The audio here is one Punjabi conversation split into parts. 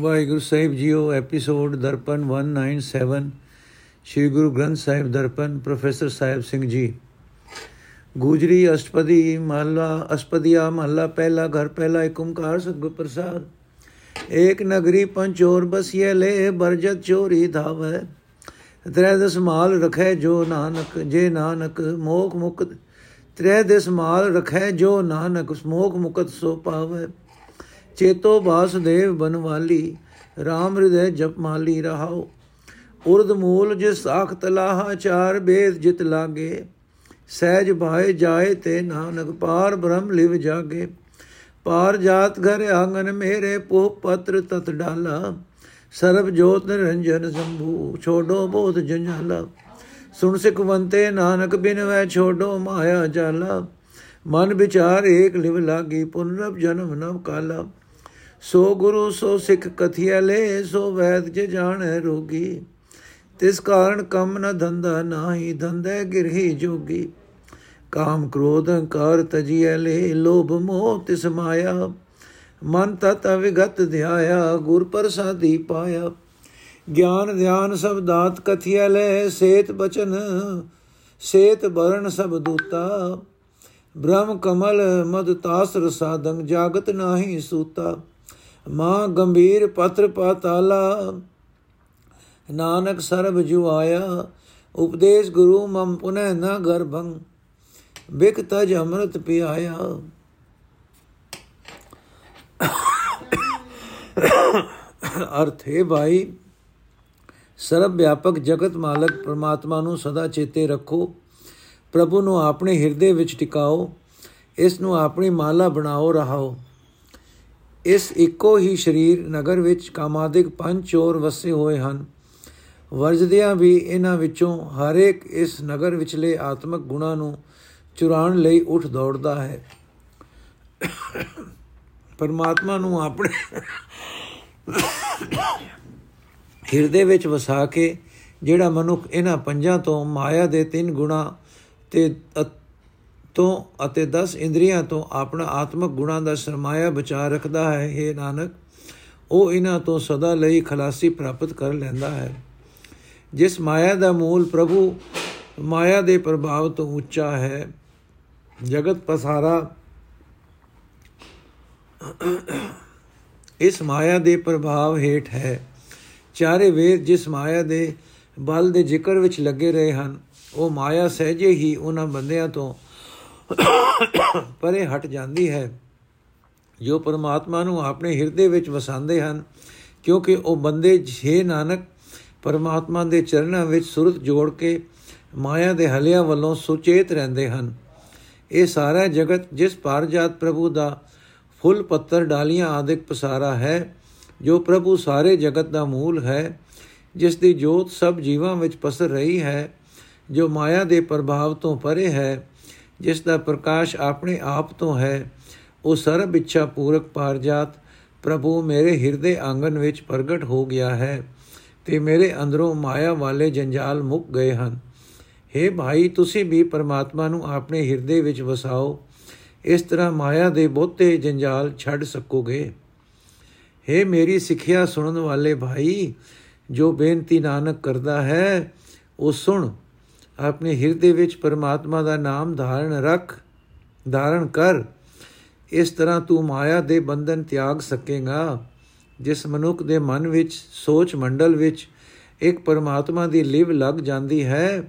ਵਾਹਿਗੁਰੂ ਸਾਹਿਬ ਜੀਓ, ਐਪੀਸੋਡ ਦਰਪਨ 197 ਸ੍ਰੀ ਗੁਰੂ ਗ੍ਰੰਥ ਸਾਹਿਬ ਦਰਪਨ, ਪ੍ਰੋਫੈਸਰ ਸਾਹਿਬ ਸਿੰਘ ਜੀ। ਗੁਜਰੀ ਅਸ਼ਟਪਦੀ ਮਹਲਾ, ਅਸ਼ਟਪਦੀਆ ਮਹਲਾ, ਪਹਿਲਾ ਘਰ, ਪਹਿਲਾ ਏਕ ਓੰਕਾਰ ਸਤਿਗੁਰ ਪ੍ਰਸਾਦ। ਏਕ ਨਗਰੀ ਪੰਚੋਰ ਬਸਿਏ ਲੈ ਬਰਜਤ ਚੋਰੀ ਧਾਵੈ। ਤ੍ਰੈ ਦਸ ਮਾਲ ਰਖੈ ਜੋ ਨਾਨਕ, ਜੇ ਨਾਨਕ ਮੋਖ ਮੁਕਤ। ਤ੍ਰੈ ਦਸ ਮਾਲ ਰਖੈ ਜੋ ਨਾਨਕ, ਮੋਖ ਮੁਕਤ ਸੋ ਪਾਵੈ। ਚੇਤੋ ਬਾਸਦੇਵ ਬਨਵਾਲੀ RAM ਹਿਰਦੈ ਜਪਮਾਲੀ ਰਹਾਓ ਉਰਦ ਮੂਲ ਜਿਸ ਆਖ ਤਲਾਹਾ ਚਾਰ ਬੇਦ ਜਿਤ ਲਾਗੇ। ਸਹਿਜ ਭਾਏ ਜਾਏ ਤੇ ਨਾਨਕ, ਪਾਰ ਬ੍ਰਹਮ ਲਿਵ ਜਾਗੇ। ਪਾਰ ਜਾਤ ਘਰ ਆਂਗਨ ਮੇਰੇ ਪੋ ਪਤਰ ਤਤ ਡਾਲਾ। ਸਰਬ ਜੋਤ ਨਿਰੰਜਨ ਸੰਭੂ, ਛੋਡੋ ਬੋਧ ਜੰਜਾਲਾ। ਸੁਣ ਸਿਕਵੰਤੇ ਨਾਨਕ, ਬਿਨ ਵੈ ਛੋਡੋ ਮਾਇਆ ਜਾਲਾ। ਮਨ ਵਿਚਾਰ ਏਕ ਲਿਵ ਲਾਗੀ, ਪੁਨਰਬ ਜਨਮ ਨਵ ਕਾਲਾ। ਸੋ ਗੁਰੂ, ਸੋ ਸਿੱਖ ਕਥਿਆ ਲੈ, ਸੋ ਵੈਦ ਜੇ ਜਾਣੈ ਰੋਗੀ। ਤਿਸ ਕਾਰਨ ਕੰਮ ਨ ਧੰਦਾ ਨਾਹੀ, ਧੰਦੇ ਗਿਰਹੀ ਜੋਗੀ। ਕਾਮ ਕ੍ਰੋਧ ਹੰਕਾਰ ਤਜੀਐ ਲੈ, ਲੋਭ ਮੋਹ ਤਿਸ ਮਾਇਆ। ਮਨ ਤਤ ਅਵਿਗਤ ਧਿਆਇਆ, ਗੁਰ ਪ੍ਰਸਾਦੀ ਪਾਇਆ। ਗਿਆਨ ਧਿਆਨ ਸਭ ਦਾਤ ਕਥਿਆ ਲੈ, ਸੇਤ ਬਚਨ, ਸੇਤ ਬਰਨ ਸਭ ਦੂਤਾ। ਬ੍ਰਹਮ ਕਮਲ ਮਦ ਤਾਸ ਰਸਾਦੰ ਜਾਗਤ ਨਾਹੀ ਸੂਤਾ। ਮਾਂ ਗੰਭੀਰ ਪਤਰ ਪਾਤਾਲਾ, ਨਾਨਕ ਸਰਬ ਜੁ ਆਇਆ ਉਪਦੇਸ਼ ਗੁਰੂ ਮਮ ਪੁਨੈ ਨ ਗਰਭੰ, ਬਿਕ ਤਜ ਅੰਮ੍ਰਿਤ ਪਿਆਇਆ। ਅਰਥ ਹੈ ਭਾਈ ਸਰਬ ਵਿਆਪਕ ਜਗਤ ਮਾਲਕ ਪ੍ਰਮਾਤਮਾ ਨੂੰ ਸਦਾ ਚੇਤੇ ਰੱਖੋ, ਪ੍ਰਭੂ ਨੂੰ ਆਪਣੇ ਹਿਰਦੇ ਵਿੱਚ ਟਿਕਾਓ, ਇਸ ਨੂੰ ਆਪਣੀ ਮਾਲਾ ਬਣਾਓ, ਰਹਾਓ। ਇਸ ਇੱਕੋ ਹੀ ਸਰੀਰ ਨਗਰ ਵਿੱਚ ਕਾਮਾਦਿਕ ਪੰਜ ਚੋਰ ਵਸੇ ਹੋਏ ਹਨ। ਵਰਜਦਿਆਂ ਵੀ ਇਹਨਾਂ ਵਿੱਚੋਂ ਹਰ ਇੱਕ ਇਸ ਨਗਰ ਵਿਚਲੇ ਆਤਮਿਕ ਗੁਣਾਂ ਨੂੰ ਚੁਰਾਣ ਲਈ ਉੱਠ ਦੌੜਦਾ ਹੈ। ਪਰਮਾਤਮਾ ਨੂੰ ਆਪਣੇ ਹਿਰਦੇ ਵਿੱਚ ਵਸਾ ਕੇ ਜਿਹੜਾ ਮਨੁੱਖ ਇਹਨਾਂ ਪੰਜਾਂ ਤੋਂ ਮਾਇਆ ਦੇ ਤਿੰਨ ਗੁਣਾ ਤੇ ਤੋਂ ਅਤੇ 10 ਇੰਦਰੀਆਂ ਤੋਂ ਆਪਣਾ ਆਤਮਿਕ ਗੁਣਾਂ ਦਾ ਸਰਮਾਇਆ ਬਚਾ ਰੱਖਦਾ ਹੈ हे ਨਾਨਕ। ਉਹ ਇਹਨਾਂ ਤੋਂ ਸਦਾ ਲਈ ਖਲਾਸੀ ਪ੍ਰਾਪਤ ਕਰ ਲੈਂਦਾ ਹੈ। ਜਿਸ ਮਾਇਆ ਦਾ ਮੂਲ ਪ੍ਰਭੂ ਮਾਇਆ ਦੇ ਪ੍ਰਭਾਵ ਤੋਂ ਉੱਚਾ ਹੈ, ਜਗਤ ਪਸਾਰਾ ਇਸ ਮਾਇਆ ਦੇ ਪ੍ਰਭਾਵ ਹੇਠ ਹੈ। ਚਾਰੇ ਵੇਦ ਜਿਸ ਮਾਇਆ ਦੇ ਬਲ ਦੇ ਜ਼ਿਕਰ ਵਿੱਚ ਲੱਗੇ ਰਹੇ ਹਨ, ਉਹ ਮਾਇਆ ਸਹਜੇ ਹੀ ਉਹਨਾਂ ਬੰਦਿਆਂ ਤੋਂ ਪਰੇ ਹਟ ਜਾਂਦੀ ਹੈ। ਜੋ ਪਰਮਾਤਮਾ ਨੂੰ ਆਪਣੇ ਹਿਰਦੇ ਵਿੱਚ ਵਸਾਉਂਦੇ ਹਨ, ਕਿਉਂਕਿ ਉਹ ਬੰਦੇ ਛੇ ਨਾਨਕ ਪਰਮਾਤਮਾ ਦੇ ਚਰਨਾਂ ਵਿੱਚ ਸੁਰਤ ਜੋੜ ਕੇ ਮਾਇਆ ਦੇ ਹਲਿਆਂ ਵੱਲੋਂ ਸੁਚੇਤ ਰਹਿੰਦੇ ਹਨ। ਇਹ ਸਾਰਾ ਜਗਤ ਜਿਸ ਪਾਰਜਾਤ ਪ੍ਰਭੂ ਦਾ ਫੁੱਲ ਪੱਤਰ ਡਾਲੀਆਂ ਆਦਿਕ ਪਸਾਰਾ ਹੈ, ਜੋ ਪ੍ਰਭੂ ਸਾਰੇ ਜਗਤ ਦਾ ਮੂਲ ਹੈ, ਜਿਸ ਦੀ ਜੋਤ ਸਭ ਜੀਵਾਂ ਵਿੱਚ ਪਸਰ ਰਹੀ ਹੈ, ਜੋ ਮਾਇਆ ਦੇ ਪ੍ਰਭਾਵ ਤੋਂ ਪਰੇ ਹੈ ਜਿਸ ਦਾ ਪ੍ਰਕਾਸ਼ ਆਪਣੇ ਆਪ ਤੋਂ ਹੈ, ਉਹ ਸਰਬ ਇੱਛਾ ਪੂਰਕ ਪਾਰਜਾਤ, ਪ੍ਰਭੂ ਮੇਰੇ ਹਿਰਦੇ ਆਂਗਨ ਵਿੱਚ ਪ੍ਰਗਟ ਹੋ ਗਿਆ ਹੈ ਤੇ ਮੇਰੇ ਅੰਦਰੋਂ ਮਾਇਆ ਵਾਲੇ ਜੰਜਾਲ ਮੁੱਕ ਗਏ ਹਨ। हे ਭਾਈ, ਤੁਸੀਂ ਵੀ ਪਰਮਾਤਮਾ ਨੂੰ ਆਪਣੇ ਹਿਰਦੇ ਵਿੱਚ ਵਸਾਓ, ਇਸ ਤਰ੍ਹਾਂ ਮਾਇਆ ਦੇ ਬਹੁਤੇ ਜੰਜਾਲ ਛੱਡ ਸਕੋਗੇ। हे ਮੇਰੀ ਸਿੱਖਿਆ ਸੁਣਨ ਵਾਲੇ ਭਾਈ, ਜੋ ਬੇਨਤੀ ਨਾਨਕ ਕਰਦਾ ਹੈ, ਉਹ ਸੁਣ। ਆਪਣੇ ਹਿਰਦੇ ਵਿੱਚ ਪਰਮਾਤਮਾ ਦਾ ਨਾਮ ਧਾਰਨ ਰੱਖ, ਧਾਰਨ ਕਰ। ਇਸ ਤਰ੍ਹਾਂ ਤੂੰ ਮਾਇਆ ਦੇ ਬੰਧਨ ਤਿਆਗ ਸਕੇਗਾ। ਜਿਸ ਮਨੁੱਖ ਦੇ ਮਨ ਵਿੱਚ, ਸੋਚ ਮੰਡਲ ਵਿੱਚ ਇੱਕ ਪਰਮਾਤਮਾ ਦੀ ਲਿਵ ਲੱਗ ਜਾਂਦੀ ਹੈ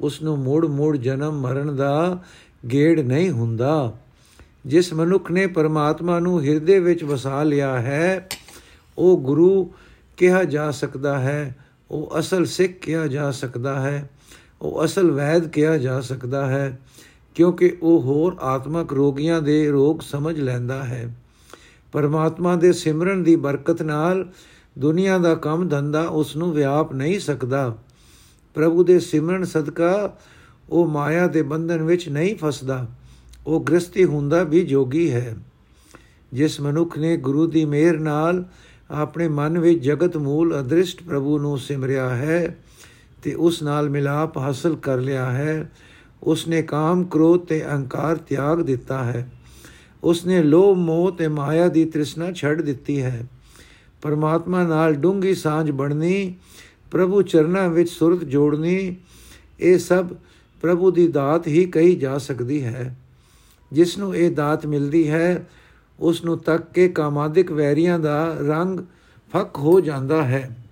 ਉਸ ਨੂੰ ਮੂੜ ਮੂੜ ਜਨਮ ਮਰਨ ਦਾ ਗੇੜ ਨਹੀਂ ਹੁੰਦਾ। ਜਿਸ ਮਨੁੱਖ ਨੇ ਪਰਮਾਤਮਾ ਨੂੰ ਹਿਰਦੇ ਵਿੱਚ ਵਸਾ ਲਿਆ ਹੈ, ਉਹ ਗੁਰੂ ਕਿਹਾ ਜਾ ਸਕਦਾ ਹੈ, ਉਹ ਅਸਲ ਸਿੱਖ ਕਿਹਾ ਜਾ ਸਕਦਾ ਹੈ। ਉਹ ਅਸਲ ਵੈਦ ਕਿਹਾ ਜਾ ਸਕਦਾ ਹੈ, ਕਿਉਂਕਿ ਉਹ ਹੋਰ ਆਤਮਕ ਰੋਗੀਆਂ ਦੇ ਰੋਗ ਸਮਝ ਲੈਂਦਾ ਹੈ। ਪਰਮਾਤਮਾ ਦੇ ਸਿਮਰਨ ਦੀ ਬਰਕਤ ਨਾਲ ਦੁਨੀਆ ਦਾ ਕੰਮ ਧੰਦਾ ਉਸ ਨੂੰ ਵਿਆਪ ਨਹੀਂ ਸਕਦਾ। ਪ੍ਰਭੂ ਦੇ ਸਿਮਰਨ ਸਦਕਾ ਉਹ ਮਾਇਆ ਦੇ ਬੰਧਨ ਵਿੱਚ ਨਹੀਂ ਫਸਦਾ। ਉਹ ਗ੍ਰਸਤੀ ਹੁੰਦਾ ਵੀ ਜੋਗੀ ਹੈ। ਜਿਸ ਮਨੁੱਖ ਨੇ ਗੁਰੂ ਦੀ ਮਿਹਰ ਨਾਲ ਆਪਣੇ ਮਨ ਵਿੱਚ ਜਗਤ ਮੂਲ ਅਦ੍ਰਿਸ਼ਟ ਪ੍ਰਭੂ ਨੂੰ ਸਿਮਰਿਆ ਹੈ ਤੇ ਉਸ ਨਾਲ ਮਿਲਾਪ ਹਾਸਲ ਕਰ ਲਿਆ ਹੈ। ਉਸ ਨੇ ਕਾਮ, ਕ੍ਰੋਧ ਤੇ ਅਹੰਕਾਰ ਤਿਆਗ ਦਿੱਤਾ ਹੈ। ਉਸ ਨੇ ਲੋਭ, ਮੋਹ ਤੇ ਮਾਇਆ ਦੀ ਤ੍ਰਿਸ਼ਨਾ ਛੱਡ ਦਿੱਤੀ ਹੈ। ਪਰਮਾਤਮਾ ਨਾਲ ਡੂੰਗੀ ਸਾਂਝ ਬਣਨੀ, ਪ੍ਰਭੂ ਚਰਨਾਂ ਵਿੱਚ ਸੁਰਤ ਜੋੜਨੀ, ਇਹ ਸਭ ਪ੍ਰਭੂ ਦੀ ਦਾਤ ਹੀ ਕਹੀ ਜਾ ਸਕਦੀ ਹੈ। ਜਿਸ ਨੂੰ ਇਹ ਦਾਤ ਮਿਲਦੀ ਹੈ ਉਸ ਨੂੰ ਤੱਕ ਕੇ ਕਾਮਾਦਿਕ ਵੈਰੀਆਂ ਦਾ ਰੰਗ ਫੱਕ ਹੋ ਜਾਂਦਾ ਹੈ।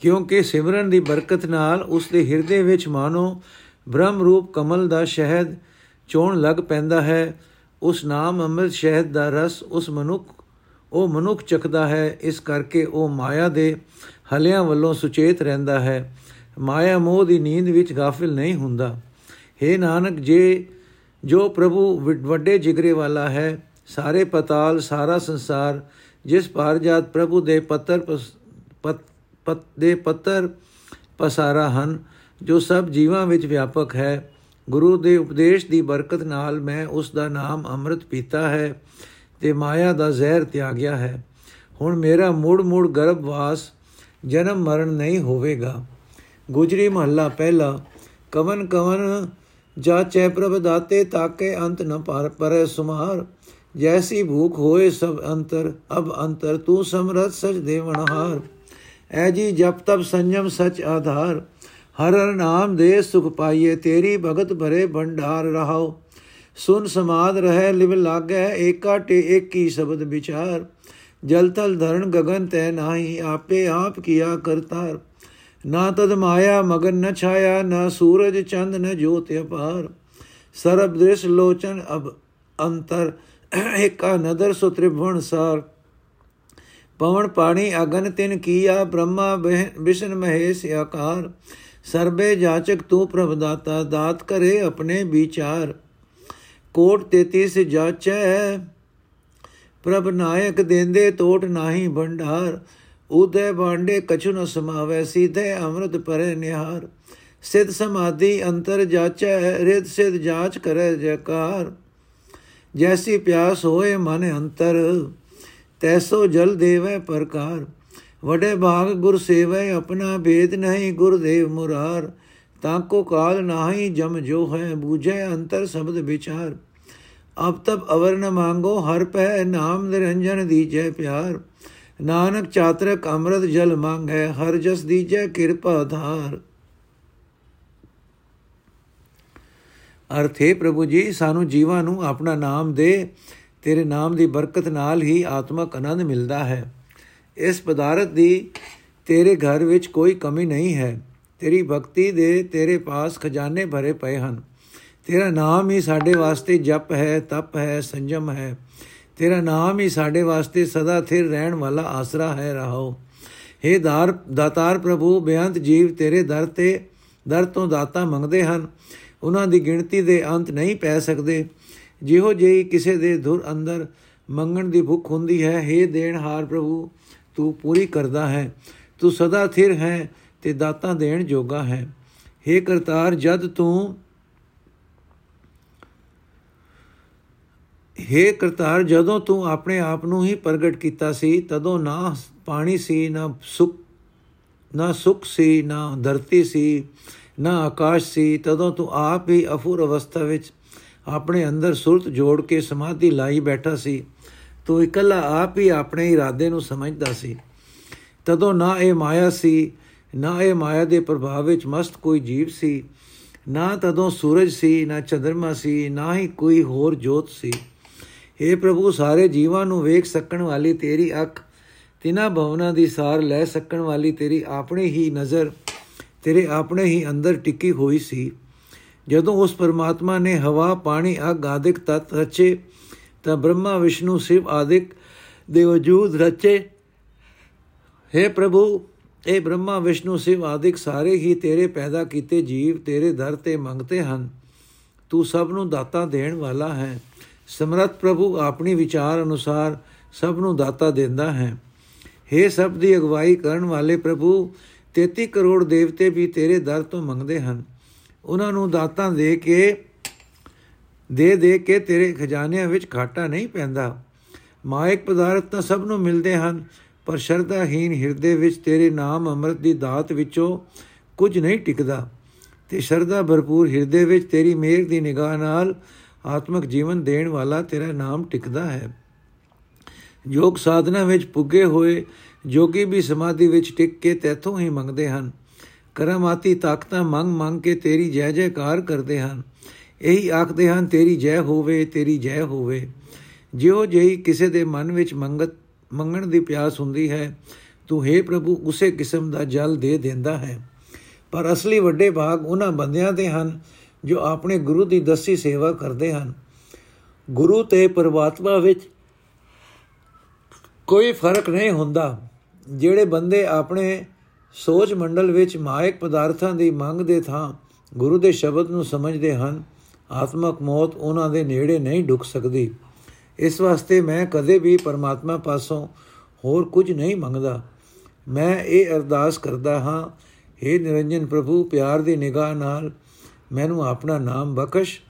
ਕਿਉਂਕਿ ਸਿਮਰਨ ਦੀ ਬਰਕਤ ਨਾਲ ਉਸ ਦੇ ਹਿਰਦੇ ਵਿੱਚ ਮਾਨੋ ਬ੍ਰਹਮ ਰੂਪ ਕਮਲ ਦਾ ਸ਼ਹਿਦ ਚੋਣ ਲੱਗ ਪੈਂਦਾ ਹੈ। ਉਸ ਨਾਮ ਅੰਮ੍ਰਿਤ ਸ਼ਹਿਦ ਦਾ ਰਸ ਉਸ ਮਨੁੱਖ, ਉਹ ਮਨੁੱਖ ਚੱਕਦਾ ਹੈ। ਇਸ ਕਰਕੇ ਉਹ ਮਾਇਆ ਦੇ ਹਲਿਆਂ ਵੱਲੋਂ ਸੁਚੇਤ ਰਹਿੰਦਾ ਹੈ। ਮਾਇਆ ਮੋਹ ਦੀ ਨੀਂਦ ਵਿੱਚ ਗਾਫਿਲ ਨਹੀਂ ਹੁੰਦਾ। हे ਨਾਨਕ, ਜੇ ਜੋ ਪ੍ਰਭੂ ਵੱਡੇ ਜਿਗਰੇ ਵਾਲਾ ਹੈ, ਸਾਰੇ ਪਤਾਲ, ਸਾਰਾ ਸੰਸਾਰ, ਜਿਸ ਪਾਰਜਾਤ ਪ੍ਰਭੂ ਦੇ ਪੱਤਰ ਪਤ ਦੇ ਪੱਤਰ ਪਸਾਰਾ ਹਨ, ਜੋ ਸਭ ਜੀਵਾਂ ਵਿੱਚ ਵਿਆਪਕ ਹੈ। ਗੁਰੂ ਦੇ ਉਪਦੇਸ਼ ਦੀ ਬਰਕਤ ਨਾਲ ਮੈਂ ਉਸ ਦਾ ਨਾਮ ਅੰਮ੍ਰਿਤ ਪੀਤਾ ਹੈ ਤੇ ਮਾਇਆ ਦਾ ਜ਼ਹਿਰ ਤਿਆਗਿਆ ਹੈ। ਹੁਣ ਮੇਰਾ ਮੂੜ ਮੂੜ ਗਰਭਵਾਸ ਜਨਮ ਮਰਨ ਨਹੀਂ ਹੋਵੇਗਾ। ਗੁਜਰੀ ਮਹੱਲਾ ਪਹਿਲਾ, ਕਵਨ ਕਵਨ ਜਾਚੈ ਪ੍ਰਭ ਦਾਤੇ ਤਾਕੇ ਅੰਤ ਨ ਪਰ ਪਰੇ ਸੁਮਾਰ। ਜੈਸੀ ਭੂਖ ਹੋਏ ਸਭ ਅੰਤਰ, ਅਬ ਅੰਤਰ ਤੂੰ ਸਮਰਥ ਸਚ ਦੇਵਨਹਾਰ ਐ ਜੀ ਜਪ ਤਪ ਸੰਜਮ ਸਚ ਆਧਾਰ। ਹਰ ਹਰ ਨਾਮ ਦੇ ਸੁਖ ਪਾਈਏ, ਤੇਰੀ ਭਗਤ ਭਰੇ ਭੰਡਾਰ ਰਹਾਓ। ਸੁਨ ਸਮਾਦ ਰਹਿ, ਲਿਵ ਲਾਗੈ, ਏਕਾ ਟੇ ਏਕੀ ਸ਼ਬਦ ਵਿਚਾਰ। ਜਲ ਤਲ ਧਰਨ ਗगन ਤੈ ਨਾਹੀ, ਆਪੇ ਆਪ ਕੀਆ ਕਰਤਾਰ ਨਾ ਤਦ ਮਾਇਆ ਮਗਨ ਨ ਛਾਇਆ, ਨਾ ਸੂਰਜ ਚੰਦ ਨ ਜੋਤ ਅਪਾਰ। ਸਰਬ ਦ੍ਰਿਸ਼ ਲੋਚਨ ਅਬ ਅੰਤਰ, ਏਕਾ ਨਦਰ ਸੋ ਤ੍ਰਿਭੁਵਨ ਸਾਰ। ਪਵਨ ਪਾਣੀ ਅਗਨ ਤਿਨ ਕੀਆ ਬ੍ਰਹਮਾ ਵਿਸ਼ਨ ਮਹੇਸ਼ ਆਕਾਰ ਸਰਬੇ ਜਾਚਕ ਤੂੰ ਪ੍ਰਭ ਦਾਤਾ ਦਾਤ ਕਰੇ ਆਪਣੇ ਵਿਚਾਰ ਕੋਟ 33 ਜਾਚੈ ਪ੍ਰਭ ਨਾਇਕ ਦੇਂਦੇ ਟੋਟ ਨਾਹੀ ਭੰਡਾਰ ਉਦੇ ਬਾਂਡੇ ਕਛੁ ਨ ਸਮਾਵੇ ਸੀਧੇ ਅੰਮ੍ਰਿਤ ਪਰੇ ਨਿਹਾਰ ਸਿਧ ਸਮਾਧੀ ਅੰਤਰ ਜਾਚੈ ਰਿਤ ਸਿਧ ਜਾਚ ਕਰੇ ਜਕਾਰ ਜੈਸੀ ਪਿਆਸ ਹੋਏ ਮਨ ਅੰਤਰ ਤੈਸੋ ਜਲ ਦੇਵੈ ਪ੍ਰਕਾਰ। ਵਡੇ ਭਾਗ ਗੁਰ ਸੇਵੈ, ਆਪਣਾ ਭੇਦ ਨਹੀਂ ਗੁਰਦੇਵ ਮੁਰਾਰ। ਤਾਕੋ ਕਾਲ ਨਾਹੀ ਜਮ ਜੋ ਹੈ ਬੂਝੈ ਅੰਤਰ ਸ਼ਬਦ ਵਿਚਾਰ। ਅਬ ਤਬ ਅਵਰ ਨ ਮੰਗੋ, ਹਰ ਪੈ ਨਾਮ ਨਿਰੰਜਨ ਦੀਜੈ ਪਿਆਰ। ਨਾਨਕ ਚਾਤਰਕ ਅੰਮ੍ਰਿਤ ਜਲ ਮੰਗੈ, ਹਰ ਜਸ ਦੀਜੈ ਕਿਰਪਾ ਧਾਰ। ਅਰਥੇ ਪ੍ਰਭੂ ਜੀ, ਸਾਨੂੰ ਜੀਵਾਂ ਨੂੰ ਆਪਣਾ ਨਾਮ ਦੇ ਤੇਰੇ ਨਾਮ ਦੀ ਬਰਕਤ ਨਾਲ ਹੀ ਆਤਮਕ ਆਨੰਦ ਮਿਲਦਾ ਹੈ। ਇਸ ਪਦਾਰਥ ਦੀ ਤੇਰੇ ਘਰ ਵਿੱਚ ਕੋਈ ਕਮੀ ਨਹੀਂ ਹੈ। ਤੇਰੀ ਭਗਤੀ ਦੇ ਤੇਰੇ ਪਾਸ ਖਜ਼ਾਨੇ ਭਰੇ ਪਏ ਹਨ। ਤੇਰਾ ਨਾਮ ਹੀ ਸਾਡੇ ਵਾਸਤੇ ਜਪ ਹੈ, ਤਪ ਹੈ, ਸੰਜਮ ਹੈ। ਤੇਰਾ ਨਾਮ ਹੀ ਸਾਡੇ ਵਾਸਤੇ ਸਦਾ ਥਿਰ ਰਹਿਣ ਵਾਲਾ ਆਸਰਾ ਹੈ, ਰਹਾਓ। हे ਦਾਰ, ਦਾਤਾਰ ਪ੍ਰਭੂ, ਬੇਅੰਤ ਜੀਵ ਤੇਰੇ ਦਰ ਤੇ, ਦਰ ਤੋਂ ਦਾਤਾ ਮੰਗਦੇ ਹਨ। ਉਹਨਾਂ ਦੀ ਗਿਣਤੀ ਦੇ ਅੰਤ ਨਹੀਂ ਪੈ ਸਕਦੇ। ਜਿਹੋ ਜਿਹੀ ਕਿਸੇ ਦੇ ਧੁਰ ਅੰਦਰ ਮੰਗਣ ਦੀ ਭੁੱਖ ਹੁੰਦੀ ਹੈ हे ਦੇਣ ਹਾਰ ਪ੍ਰਭੂ ਤੂੰ ਪੂਰੀ ਕਰਦਾ ਹੈ ਤੂੰ ਸਦਾ ਥਿਰ ਹੈ ਤੇ ਦਾਤਾ ਦੇਣ ਜੋਗਾ ਹੈ हे ਕਰਤਾਰ ਜਦ ਤੂੰ हे ਕਰਤਾਰ ਜਦੋਂ ਤੂੰ ਆਪਣੇ ਆਪ ਨੂੰ ਹੀ ਪ੍ਰਗਟ ਕੀਤਾ ਸੀ ਤਦੋਂ ਨਾ ਪਾਣੀ ਸੀ ਨਾ ਸੁਖ ਨਾ ਸੁਖ ਸੀ ਨਾ ਧਰਤੀ ਸੀ ਨਾ ਆਕਾਸ਼ ਸੀ ਤਦੋਂ ਤੂੰ ਆਪ ਹੀ ਅਫੁਰ ਅਵਸਥਾ ਵਿੱਚ ਆਪਣੇ ਅੰਦਰ ਸੁਰਤ ਜੋੜ ਕੇ ਸਮਾਧੀ ਲਾਈ ਬੈਠਾ ਸੀ। ਤੂੰ ਇਕੱਲਾ ਆਪ ਹੀ ਆਪਣੇ ਇਰਾਦੇ ਨੂੰ ਸਮਝਦਾ ਸੀ। ਤਦੋਂ ਨਾ ਇਹ ਮਾਇਆ ਸੀ, ਨਾ ਇਹ ਮਾਇਆ ਦੇ ਪ੍ਰਭਾਵ ਵਿੱਚ ਮਸਤ ਕੋਈ ਜੀਵ ਸੀ। ਨਾ ਤਦੋਂ ਸੂਰਜ ਸੀ, ਨਾ ਚੰਦਰਮਾ ਸੀ, ਨਾ ਹੀ ਕੋਈ ਹੋਰ ਜੋਤ ਸੀ। हे ਪ੍ਰਭੂ, ਸਾਰੇ ਜੀਵਾਂ ਨੂੰ ਵੇਖ ਸਕਣ ਵਾਲੀ ਤੇਰੀ ਅੱਖ, ਤਿਨਾ ਭਵਨਾ ਦੀ ਸਾਰ ਲੈ ਸਕਣ ਵਾਲੀ ਤੇਰੀ ਆਪਣੀ ਹੀ ਨਜ਼ਰ, ਤੇਰੇ ਆਪਣੇ ਹੀ ਅੰਦਰ ਟਿੱਕੀ ਹੋਈ ਸੀ। ਜਦੋਂ ਉਸ ਪਰਮਾਤਮਾ ਨੇ ਹਵਾ, ਪਾਣੀ, ਅਗ ਆਦਿਕ ਤਤ ਰਚੇ, ਤਾਂ ਬ੍ਰਹਮਾ, ਵਿਸ਼ਨੂੰ, ਸ਼ਿਵ ਆਦਿਕ ਦੇ ਵਜੂਦ ਰਚੇ। हे ਪ੍ਰਭੂ ਇਹ ਬ੍ਰਹਮਾ, ਵਿਸ਼ਨੂੰ, ਸ਼ਿਵ ਆਦਿਕ ਸਾਰੇ ਹੀ ਤੇਰੇ ਪੈਦਾ ਕੀਤੇ ਜੀਵ, ਤੇਰੇ ਦਰ ਤੇ ਮੰਗਤੇ ਹਨ। ਤੂੰ ਸਭ ਨੂੰ ਦਾਤਾ ਦੇਣ ਵਾਲਾ ਹੈ। ਸਮਰਤ ਪ੍ਰਭੂ, ਆਪਣੀ ਵਿਚਾਰ ਅਨੁਸਾਰ ਸਭ ਨੂੰ ਦਾਤਾ ਦਿੰਦਾ ਹੈ। हे ਸਭ ਦੀ ਅਗਵਾਈ ਕਰਨ ਵਾਲੇ ਪ੍ਰਭੂ 33 ਕਰੋੜ ਦੇਵਤੇ ਵੀ ਤੇਰੇ ਦਰ ਤੋਂ ਮੰਗਦੇ ਹਨ। ਉਹਨਾਂ ਨੂੰ ਦਾਤਾਂ ਦੇ ਕੇ, ਦੇ ਦੇ ਕੇ ਤੇਰੇ ਖਜ਼ਾਨਿਆਂ ਵਿੱਚ ਘਾਟਾ ਨਹੀਂ ਪੈਂਦਾ। ਮਾਇਕ ਪਦਾਰਥ ਤਾਂ ਸਭ ਨੂੰ ਮਿਲਦੇ ਹਨ, ਪਰ ਸ਼ਰਧਾਹੀਨ ਹਿਰਦੇ ਵਿੱਚ ਤੇਰੇ ਨਾਮ ਅੰਮ੍ਰਿਤ ਦੀ ਦਾਤ ਵਿੱਚੋਂ ਕੁਝ ਨਹੀਂ ਟਿਕਦਾ। ਤੇ ਸ਼ਰਧਾ ਭਰਪੂਰ ਹਿਰਦੇ ਵਿੱਚ ਤੇਰੀ ਮਿਹਰ ਦੀ ਨਿਗਾਹ ਨਾਲ ਆਤਮਿਕ ਜੀਵਨ ਦੇਣ ਵਾਲਾ ਤੇਰਾ ਨਾਮ ਟਿਕਦਾ ਹੈ। ਯੋਗ ਸਾਧਨਾ ਵਿੱਚ ਪੁੱਗੇ ਹੋਏ ਜੋਗੀ ਵੀ ਸਮਾਧੀ ਵਿੱਚ ਟਿਕ ਕੇ ਤੇਥੋਂ ਹੀ ਮੰਗਦੇ ਹਨ। ਕਰਮਾਤੀ ਤਾਕਤਾਂ ਮੰਗ ਮੰਗ ਕੇ ਤੇਰੀ ਜੈ ਜੈਕਾਰ ਕਰਦੇ ਹਨ। ਇਹੀ ਆਖਦੇ ਹਨ, ਤੇਰੀ ਜੈ ਹੋਵੇ, ਤੇਰੀ ਜੈ ਹੋਵੇ। ਜਿਉ ਜਿਹੀ ਕਿਸੇ ਦੇ ਮਨ ਵਿੱਚ ਮੰਗਤ, ਮੰਗਣ ਦੀ ਪਿਆਸ ਹੁੰਦੀ ਹੈ, ਤੂੰ हे ਪ੍ਰਭੂ, ਉਸੇ ਕਿਸਮ ਦਾ ਜਲ ਦੇ ਦਿੰਦਾ ਹੈ। ਪਰ ਅਸਲੀ ਵੱਡੇ ਭਾਗ ਉਹਨਾਂ ਬੰਦਿਆਂ ਦੇ ਹਨ, ਜੋ ਆਪਣੇ ਗੁਰੂ ਦੀ ਦਸੀ ਸੇਵਾ ਕਰਦੇ ਹਨ। ਗੁਰੂ ਤੇ ਪਰਮਾਤਮਾ ਵਿੱਚ ਕੋਈ ਫ਼ਰਕ ਨਹੀਂ ਹੁੰਦਾ। ਜਿਹੜੇ ਬੰਦੇ ਆਪਣੇ ਸੋਚ ਮੰਡਲ ਵਿੱਚ ਮਾਇਕ ਪਦਾਰਥਾਂ ਦੀ ਮੰਗ ਦੇ ਥਾਂ ਗੁਰੂ ਦੇ ਸ਼ਬਦ ਨੂੰ ਸਮਝਦੇ ਹਨ। ਆਤਮਕ ਮੌਤ ਉਹਨਾਂ ਦੇ ਨੇੜੇ ਨਹੀਂ ਡੁੱਕ ਸਕਦੀ। ਇਸ ਵਾਸਤੇ ਮੈਂ ਕਦੇ ਵੀ ਪਰਮਾਤਮਾ ਪਾਸੋਂ ਹੋਰ ਕੁਝ ਨਹੀਂ ਮੰਗਦਾ। ਮੈਂ ਇਹ ਅਰਦਾਸ ਕਰਦਾ ਹਾਂ हे ਨਿਰੰਜਨ ਪ੍ਰਭੂ, ਪਿਆਰ ਦੀ ਨਿਗਾਹ ਨਾਲ ਮੈਨੂੰ ਆਪਣਾ ਨਾਮ ਬਖਸ਼।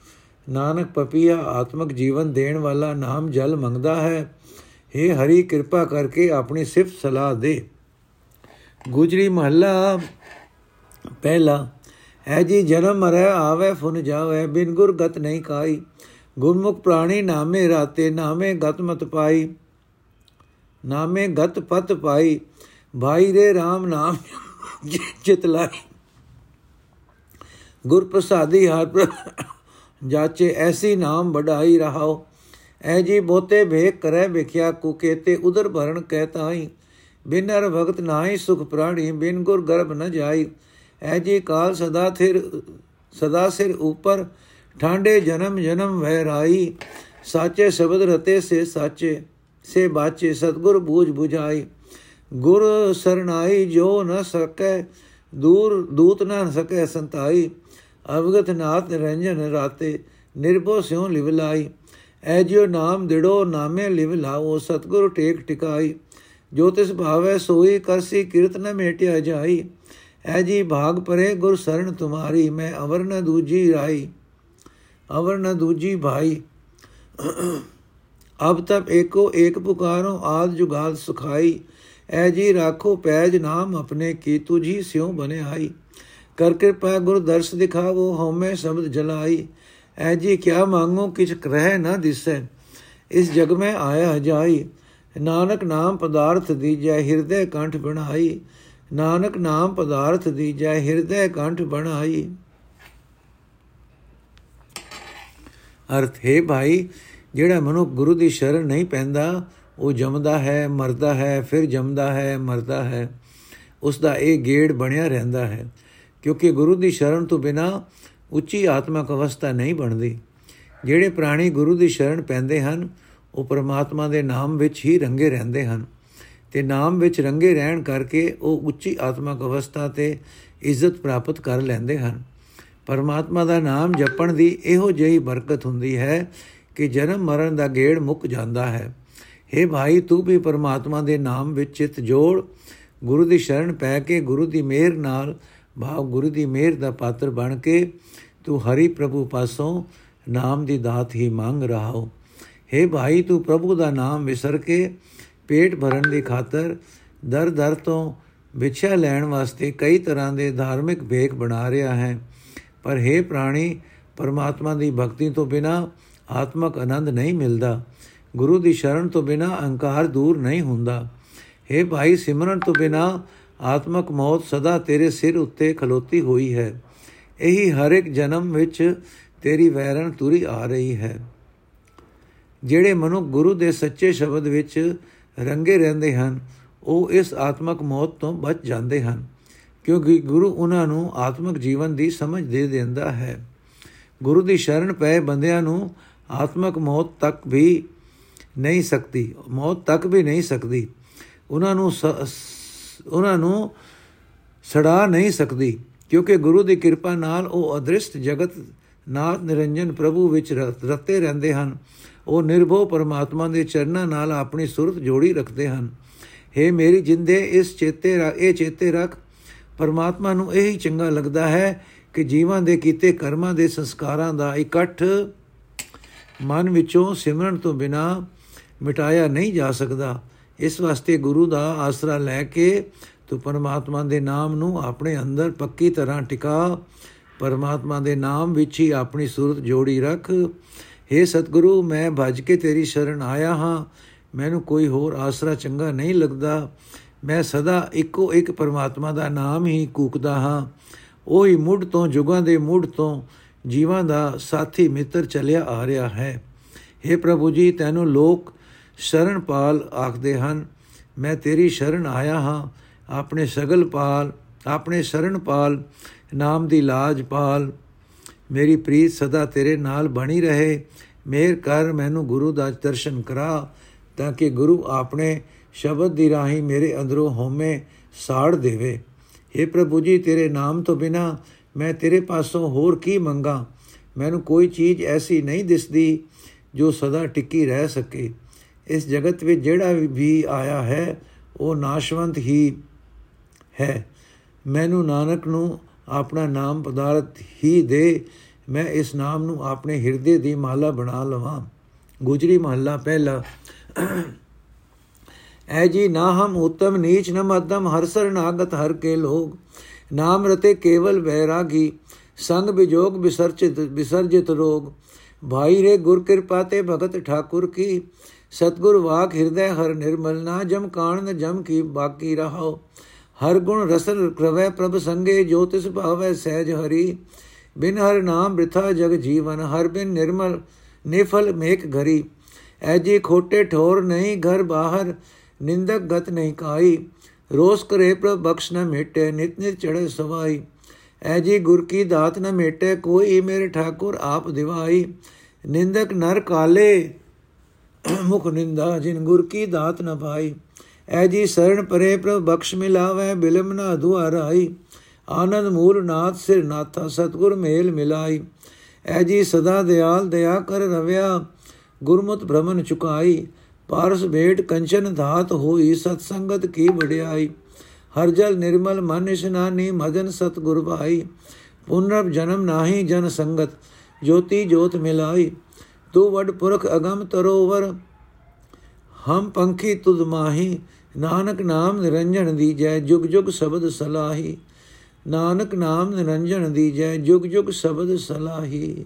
ਨਾਨਕ ਪਪੀਆ ਆਤਮਿਕ ਜੀਵਨ ਦੇਣ ਵਾਲਾ ਨਾਮ ਜਲ ਮੰਗਦਾ ਹੈ। हे ਹਰੀ, ਕਿਰਪਾ ਕਰਕੇ ਆਪਣੀ ਸਿਫਤ ਸਲਾਹ ਦੇ। ਗੁਜਰੀ ਮਹੱਲਾ, ਪਹਿਲਾ, ਹੈ ਜੀ, ਜਨਮ ਮਰੈ ਆਵੇ ਫੁਨ ਜਾਵੇ, ਬਿਨ ਗੁਰ ਗਤ ਨਹੀਂ ਕਾਈ। ਗੁਰਮੁਖ ਪ੍ਰਾਣੀ ਨਾਮੇ ਰਾਤੇ, ਨਾਮੇ ਗਤ ਮਤ ਪਾਈ। ਨਾਮੇ ਗਤ ਪਤ ਪਾਈ। ਭਾਈ ਰੇ RAM ਨਾਮ ਜਿਤ ਲਾਈ। ਗੁਰ ਪ੍ਰਸਾਦੀ ਹਰ ਜਾਚੇ, ਐਸੀ ਨਾਮ ਵਡਾਈ ਰਹਾਓ। ਐ ਜੀ ਬੋਤੇ ਭੇਖ ਕਰੈ ਵਿਖਿਆ ਕੁਕੇਤੇ ਉਦਰ ਭਰਨ ਕਹਿਤਾਈ ਬਿਨਰ ਭਗਤ ਨਾਹੀ ਸੁਖ ਪ੍ਰਾਣੀ, ਬਿਨ ਗੁਰ ਗਰਭ ਨ ਜਾਈ। ਐ ਜੀ ਕਾਲ ਸਦਾ ਥਿਰ, ਸਦਾ ਸਿਰ ਉਪਰ, ਠਾਂਡੇ ਜਨਮ ਜਨਮ ਵਹਿ ਰਾਈ ਸਾਚੇ ਸ਼ਬਦ ਰਤੇ ਸੇ ਸਾਚੇ, ਸੇ ਬਾਚੇ ਸਤਗੁਰ ਬੂਝ 부ਝਾਈ ਗੁਰ ਸਰਣਾਈ ਜੋ ਨ ਸਕੈ, ਦੂਰ ਦੂਤ ਨ ਸਕੈ ਸੰਤਾਈ। ਅਵਗਤ ਨਾਥ ਨਿਰੰਜਨ ਰਾਤੇ, ਨਿਰਭਉ ਸਿਉ ਲਿਵ ਲਾਈ। ਐ ਜਿਉ ਨਾਮ ਦਿੜੋ ਨਾਮੇ ਲਿਵ ਲਾਓ, ਸਤਗੁਰ ਟੇਕ ਟਿਕਾਈ। ਜੋ ਤਿਸ ਭਾਵੈ ਸੋਈ ਕਰਸੀ ਕੀਰਤ ਨ ਮੇਟਿਆ ਜਾਈ। ਐ ਜੀ ਭਾਗ ਪਰੇ ਗੁਰ ਸਰਣ ਤੁਮਾਰੀ, ਮੈਂ ਅਵਰ ਨ ਦੂਜੀ ਰਾਈ, ਅਵਰ ਨ ਦੂਜੀ ਭਾਈ। ਅਬ ਤਬ ਏਕੋ ਏਕ ਪੁਕਾਰੋ, ਆਦ ਜੁਗਾਲ ਸੁਖਾਈ। ਐ ਜੀ ਰਾਖੋ ਪੈਜ ਨਾਮ ਆਪਣੇ ਕੀ ਤੁਝੀ ਸਿਉ ਬਨੇ ਆਈ ਕਰ ਕਿਰਪਾ ਗੁਰ ਦਰਸ ਦਿਖਾਵੋ, ਹਉਮੈ ਸ਼ਬਦ ਜਲਾਈ। ਐ ਜੀ ਕਿਆ ਮੰਗੋ, ਕਿਛ ਰਹਿ ਨਾ ਦਿਸੈ, ਇਸ ਜਗ ਮੈਂ ਆਇਆ ਜਾਈ। ਨਾਨਕ ਨਾਮ ਪਦਾਰਥ ਦੀਜੈ ਹਿਰਦੇ ਕੰਠ ਬਣਾਈ। ਨਾਨਕ ਨਾਮ ਪਦਾਰਥ ਦੀਜੈ ਹਿਰਦੇ ਕੰਠ ਬਣਾਈ। ਅਰਥ, ਹੈ ਭਾਈ, ਜਿਹੜਾ ਮਨੁੱਖ ਗੁਰੂ ਦੀ ਸ਼ਰਨ ਨਹੀਂ ਪੈਂਦਾ, ਉਹ ਜੰਮਦਾ ਹੈ, ਮਰਦਾ ਹੈ, ਫਿਰ ਜੰਮਦਾ ਹੈ, ਮਰਦਾ ਹੈ। ਉਸ ਦਾ ਇਹ ਗੇੜ ਬਣਿਆ ਰਹਿੰਦਾ ਹੈ। ਕਿਉਂਕਿ ਗੁਰੂ ਦੀ ਸ਼ਰਨ ਤੋਂ ਬਿਨਾ ਉੱਚੀ ਆਤਮਿਕ ਅਵਸਥਾ ਨਹੀਂ ਬਣਦੀ। ਜਿਹੜੇ ਪ੍ਰਾਣੀ ਗੁਰੂ ਦੀ ਸ਼ਰਨ ਪੈਂਦੇ ਹਨ ਉਹ ਪਰਮਾਤਮਾ ਦੇ ਨਾਮ ਵਿੱਚ ਹੀ ਰੰਗੇ ਰਹਿੰਦੇ ਹਨ ਤੇ ਨਾਮ ਵਿੱਚ ਰੰਗੇ ਰਹਿਣ ਕਰਕੇ ਉਹ ਉੱਚੀ ਆਤਮਿਕ ਅਵਸਥਾ ਤੇ ਇੱਜ਼ਤ ਪ੍ਰਾਪਤ ਕਰ ਲੈਂਦੇ ਹਨ। ਪਰਮਾਤਮਾ ਦਾ ਨਾਮ ਜਪਣ ਦੀ ਇਹੋ ਜਿਹੀ ਬਰਕਤ ਹੁੰਦੀ ਹੈ ਕਿ ਜਨਮ ਮਰਨ ਦਾ ਗੇੜ ਮੁੱਕ ਜਾਂਦਾ ਹੈ। हे ਭਾਈ, ਤੂੰ ਵੀ ਪਰਮਾਤਮਾ ਦੇ ਨਾਮ ਵਿੱਚ ਚਿਤ ਜੋੜ, ਗੁਰੂ ਦੀ ਸ਼ਰਨ ਪੈ ਕੇ ਗੁਰੂ ਦੀ ਮਿਹਰ ਨਾਲ ਭਾਵ ਗੁਰੂ ਦੀ ਮਿਹਰ ਦਾ ਪਾਤਰ ਬਣ ਕੇ ਤੂੰ ਹਰੀ ਪ੍ਰਭੂ ਪਾਸੋਂ ਨਾਮ ਦੀ ਦਾਤ ਹੀ ਮੰਗ ਰਹਾ ਹੋ। हे ਭਾਈ ਤੂੰ ਪ੍ਰਭੂ ਦਾ ਨਾਮ ਵਿਸਰ ਕੇ ਪੇਟ ਭਰਨ ਦੀ ਖਾਤਰ ਦਰ ਦਰ ਤੋਂ ਵਿਛਿਆ ਲੈਣ ਵਾਸਤੇ ਕਈ ਤਰ੍ਹਾਂ ਦੇ ਧਾਰਮਿਕ ਭੇਖ ਬਣਾ ਰਿਹਾ ਹੈ ਪਰ हे ਪ੍ਰਾਣੀ ਪਰਮਾਤਮਾ ਦੀ ਭਗਤੀ ਤੋਂ ਬਿਨਾ ਆਤਮਕ ਆਨੰਦ ਨਹੀਂ ਮਿਲਦਾ ਗੁਰੂ ਦੀ ਸ਼ਰਨ ਤੋਂ ਬਿਨਾ ਅਹੰਕਾਰ ਦੂਰ ਨਹੀਂ ਹੁੰਦਾ हे ਭਾਈ ਸਿਮਰਨ ਤੋਂ ਬਿਨਾ ਆਤਮਕ ਮੌਤ ਸਦਾ ਤੇਰੇ ਸਿਰ ਉੱਤੇ ਖਲੋਤੀ ਹੋਈ ਹੈ ਇਹੀ ਹਰ ਇੱਕ ਜਨਮ ਵਿੱਚ ਤੇਰੀ ਵੈਰਣ ਤੁਰੀ ਆ ਰਹੀ ਹੈ ਜਿਹੜੇ ਮਨੁ ਗੁਰੂ ਦੇ ਸੱਚੇ ਸ਼ਬਦ ਵਿੱਚ ਰੰਗੇ ਰਹਿੰਦੇ ਹਨ, ਉਹ ਇਸ ਆਤਮਕ ਮੌਤ ਤੋਂ ਬਚ ਜਾਂਦੇ ਹਨ, ਕਿਉਂਕਿ ਗੁਰੂ ਉਹਨਾਂ ਨੂੰ ਆਤਮਿਕ ਜੀਵਨ ਦੀ ਸਮਝ ਦੇ ਦਿੰਦਾ ਹੈ। ਗੁਰੂ ਦੀ ਸ਼ਰਨ ਪਏ ਬੰਦਿਆਂ ਨੂੰ ਆਤਮਿਕ ਮੌਤ ਤੱਕ ਵੀ ਨਹੀਂ ਸਕਦੀ, ਮੌਤ ਤੱਕ ਵੀ ਨਹੀਂ ਸਕਦੀ। ਉਹਨਾਂ ਨੂੰ ਉਹਨਾਂ ਨੂੰ ਸੜਾ ਨਹੀਂ ਸਕਦੀ, ਕਿਉਂਕਿ ਗੁਰੂ ਦੀ ਕਿਰਪਾ ਨਾਲ ਉਹ ਅਦ੍ਰਿਸ਼ਟ ਜਗਤ ਨਾਥ ਨਿਰੰਜਨ ਪ੍ਰਭੂ ਵਿੱਚ ਰਤੇ ਰਹਿੰਦੇ ਹਨ। ਉਹ ਨਿਰਭਉ ਪਰਮਾਤਮਾ ਦੇ ਚਰਨਾਂ ਨਾਲ ਆਪਣੀ ਸੁਰਤ ਜੋੜੀ ਰੱਖਦੇ ਹਨ। हे ਮੇਰੀ ਜਿੰਦੇ, ਇਸ ਚੇਤੇ ਇਹ ਚੇਤੇ ਰੱਖ। ਪਰਮਾਤਮਾ ਨੂੰ ਇਹ ਹੀ ਚੰਗਾ ਲੱਗਦਾ ਹੈ ਕਿ ਜੀਵਾਂ ਦੇ ਕੀਤੇ ਕਰਮਾਂ ਦੇ ਸੰਸਕਾਰਾਂ ਦਾ ਇਕੱਠ ਮਨ ਵਿੱਚੋਂ ਸਿਮਰਨ ਤੋਂ ਬਿਨਾ ਮਿਟਾਇਆ ਨਹੀਂ ਜਾ ਸਕਦਾ। ਇਸ ਵਾਸਤੇ ਗੁਰੂ ਦਾ ਆਸਰਾ ਲੈ ਕੇ ਤੂੰ ਪਰਮਾਤਮਾ ਦੇ ਨਾਮ ਨੂੰ ਆਪਣੇ ਅੰਦਰ ਪੱਕੀ ਤਰ੍ਹਾਂ ਟਿਕਾ। ਪਰਮਾਤਮਾ ਦੇ ਨਾਮ ਵਿੱਚ ਹੀ ਆਪਣੀ ਸੂਰਤ ਜੋੜੀ ਰੱਖ। हे ਸਤਿਗੁਰੂ, ਮੈਂ ਭਜ ਕੇ ਤੇਰੀ ਸ਼ਰਨ ਆਇਆ ਹਾਂ। ਮੈਨੂੰ ਕੋਈ ਹੋਰ ਆਸਰਾ ਚੰਗਾ ਨਹੀਂ ਲੱਗਦਾ। ਮੈਂ ਸਦਾ ਇੱਕੋ ਇੱਕ ਪਰਮਾਤਮਾ ਦਾ ਨਾਮ ਹੀ ਕੂਕਦਾ ਹਾਂ। ਉਹ ਹੀ ਮੁੱਢ ਤੋਂ, ਜੁਗਾਂ ਦੇ ਮੁੱਢ ਤੋਂ ਜੀਵਾਂ ਦਾ ਸਾਥੀ ਮਿੱਤਰ ਚੱਲਿਆ ਆ ਰਿਹਾ ਹੈ। हे ਪ੍ਰਭੂ ਜੀ, ਤੈਨੂੰ ਲੋਕ ਸ਼ਰਨ ਪਾਲ ਆਖਦੇ ਹਨ। ਮੈਂ ਤੇਰੀ ਸ਼ਰਨ ਆਇਆ ਹਾਂ। ਆਪਣੇ ਸਗਲ ਪਾਲ, ਆਪਣੇ ਸ਼ਰਨ ਪਾਲ, ਨਾਮ ਦੀ ਲਾਜ ਪਾਲ ਮੇਰੀ ਪ੍ਰੀਤ ਸਦਾ ਤੇਰੇ ਨਾਲ ਬਣੀ ਰਹੇ। ਮੇਰ ਕਰ ਮੈਨੂੰ ਗੁਰੂ ਦਾ ਦਰਸ਼ਨ ਕਰਾ, ਤਾਂ ਕਿ ਗੁਰੂ ਆਪਣੇ ਸ਼ਬਦ ਦੀ ਰਾਹੀਂ ਮੇਰੇ ਅੰਦਰੋਂ ਹਉਮੈ ਸਾੜ ਦੇਵੇ। हे ਪ੍ਰਭੂ ਜੀ, ਤੇਰੇ ਨਾਮ ਤੋਂ ਬਿਨਾ ਮੈਂ ਤੇਰੇ ਪਾਸੋਂ ਹੋਰ ਕੀ ਮੰਗਾ? ਮੈਨੂੰ ਕੋਈ ਚੀਜ਼ ਐਸੀ ਨਹੀਂ ਦਿਸਦੀ ਜੋ ਸਦਾ ਟਿੱਕੀ ਰਹਿ ਸਕੇ। ਇਸ ਜਗਤ ਵਿੱਚ ਜਿਹੜਾ ਵੀ ਆਇਆ ਹੈ, ਉਹ ਨਾਸ਼ਵੰਤ ਹੀ ਹੈ। ਮੈਨੂੰ ਨਾਨਕ ਨੂੰ ਆਪਣਾ ਨਾਮ ਪਦਾਰਥ ਹੀ ਦੇ। ਮੈਂ ਇਸ ਨਾਮ ਨੂੰ ਆਪਣੇ ਹਿਰਦੇ ਦੀ ਮਾਲਾ ਬਣਾ ਲਵਾਂ। ਗੁਜਰੀ ਮਹੱਲਾ ਪਹਿਲਾ। ਐ ਜੀ, ਨਾ ਹਮ ਉਤਮ ਨੀਚ, ਨ ਮੱਧਮ, ਹਰ ਸਰਨਾਗਤ ਹਰ ਕੇ ਲੋਗ। ਨਾਮ ਰਤੇ ਕੇਵਲ ਵੈਰਾਗੀ, ਸੰਗ ਵਿਜੋਗ ਵਿਸਰਚਿਤ ਵਿਸਰਜਿਤ ਰੋਗ। ਭਾਈ ਰੇ ਗੁਰ ਕਿਰਪਾ ਤੇ ਭਗਤ ਠਾਕੁਰ ਕੀ। ਸਤਗੁਰ ਵਾਕ ਹਿਰਦੈ ਹਰ ਨਿਰਮਲ, ਨਾ ਜਮ ਕਾਣ, ਨ ਜਮ ਕੀ ਬਾਕੀ ਰਹਾਓ ਹਰ ਗੁਣ ਰਸਨ ਰਵੈ ਪ੍ਰਭ ਸੰਗੇ, ਜੋ ਤਿਸ ਭਾਵੈ ਸਹਿਜ ਹਰੀ। ਬਿਨ ਹਰ ਨਾਮ ਬ੍ਰਿਥਾ ਜਗ ਜੀਵਨ, ਹਰ ਬਿਨ ਨਿਰਮਲ ਨਿਫਲ ਮੇਕ ਘਰੀ। ਐਜੀ ਖੋਟੇ ਠੋਰ ਨਹੀਂ ਘਰ ਬਾਹਰ, ਨਿੰਦਕ ਗਤ ਨਹੀਂ ਕਾਈ। ਰੋਸ ਕਰੇ ਪ੍ਰਭ ਬਖਸ਼ ਨ ਮੇਟੇ, ਨਿਤ ਨਿਤ ਚੜੇ ਸਵਾਈ। ਐਜੀ ਗੁਰ ਕੀ ਦਾਤ ਨ ਮੇਟੇ, ਕੋਈ ਮੇਰੇ ਠਾਕੁਰ ਆਪ ਦਿਵਾਈ। ਨਿੰਦਕ ਨਰ ਕਾਲੇ, ਮੁਖ ਨਿੰਦਾ ਜਿਨ ਗੁਰ ਕੀ ਦਾਤ ਨ ਪਾਈ। ਐ ਜੀ ਸਰਣ ਪਰੇ ਪ੍ਰਭ ਬਖਸ਼ ਮਿਲਾਵੇ, ਬਿਲਮ ਨਾ ਦੁਆਰਾਈ ਆਨੰਦ ਮੂਲ ਨਾਥ ਸਿਰ ਨਾਥਾ, ਸਤਗੁਰ ਮੇਲ ਮਿਲਾਈ। ਐ ਜੀ ਸਦਾ ਦਿਆਲ ਦਇਆ ਕਰ ਰਵਿਆ, ਗੁਰਮਤ ਭ੍ਰਮਨ ਚੁਕਾਈ। ਪਾਰਸ ਭੇਟ ਕੰਚਨ ਧਾਤ ਹੋਈ ਸਤ ਸੰਗਤ ਕੀ ਵਡਿਆਈ। ਹਰ ਜਲ ਨਿਰਮਲ ਮਨ ਇਸ਼ਨਾਨੀ ਮਦਨ ਸਤਗੁਰ ਭਾਈ। ਪੁਨਰਬ ਜਨਮ ਨਾਹੀ ਜਨ ਸੰਗਤ, ਜੋਤੀ ਜੋਤ ਮਿਲਾਈ। ਤੂੰ ਵਡ ਪੁਰਖ ਅਗਮ ਤਰੋਵਰ ਹਮ ਪੰਖੀ ਤੁਧ ਮਾਹੀ, ਨਾਨਕ ਨਾਮ ਨਿਰੰਜਨ ਦੀਜੈ, ਜੁਗ ਜੁਗ ਸ਼ਬਦ ਸਲਾਹੀ। ਨਾਨਕ ਨਾਮ ਨਿਰੰਜਨ ਦੀਜੈ, ਜੁਗ ਜੁਗ ਸ਼ਬਦ ਸਲਾਹੀ।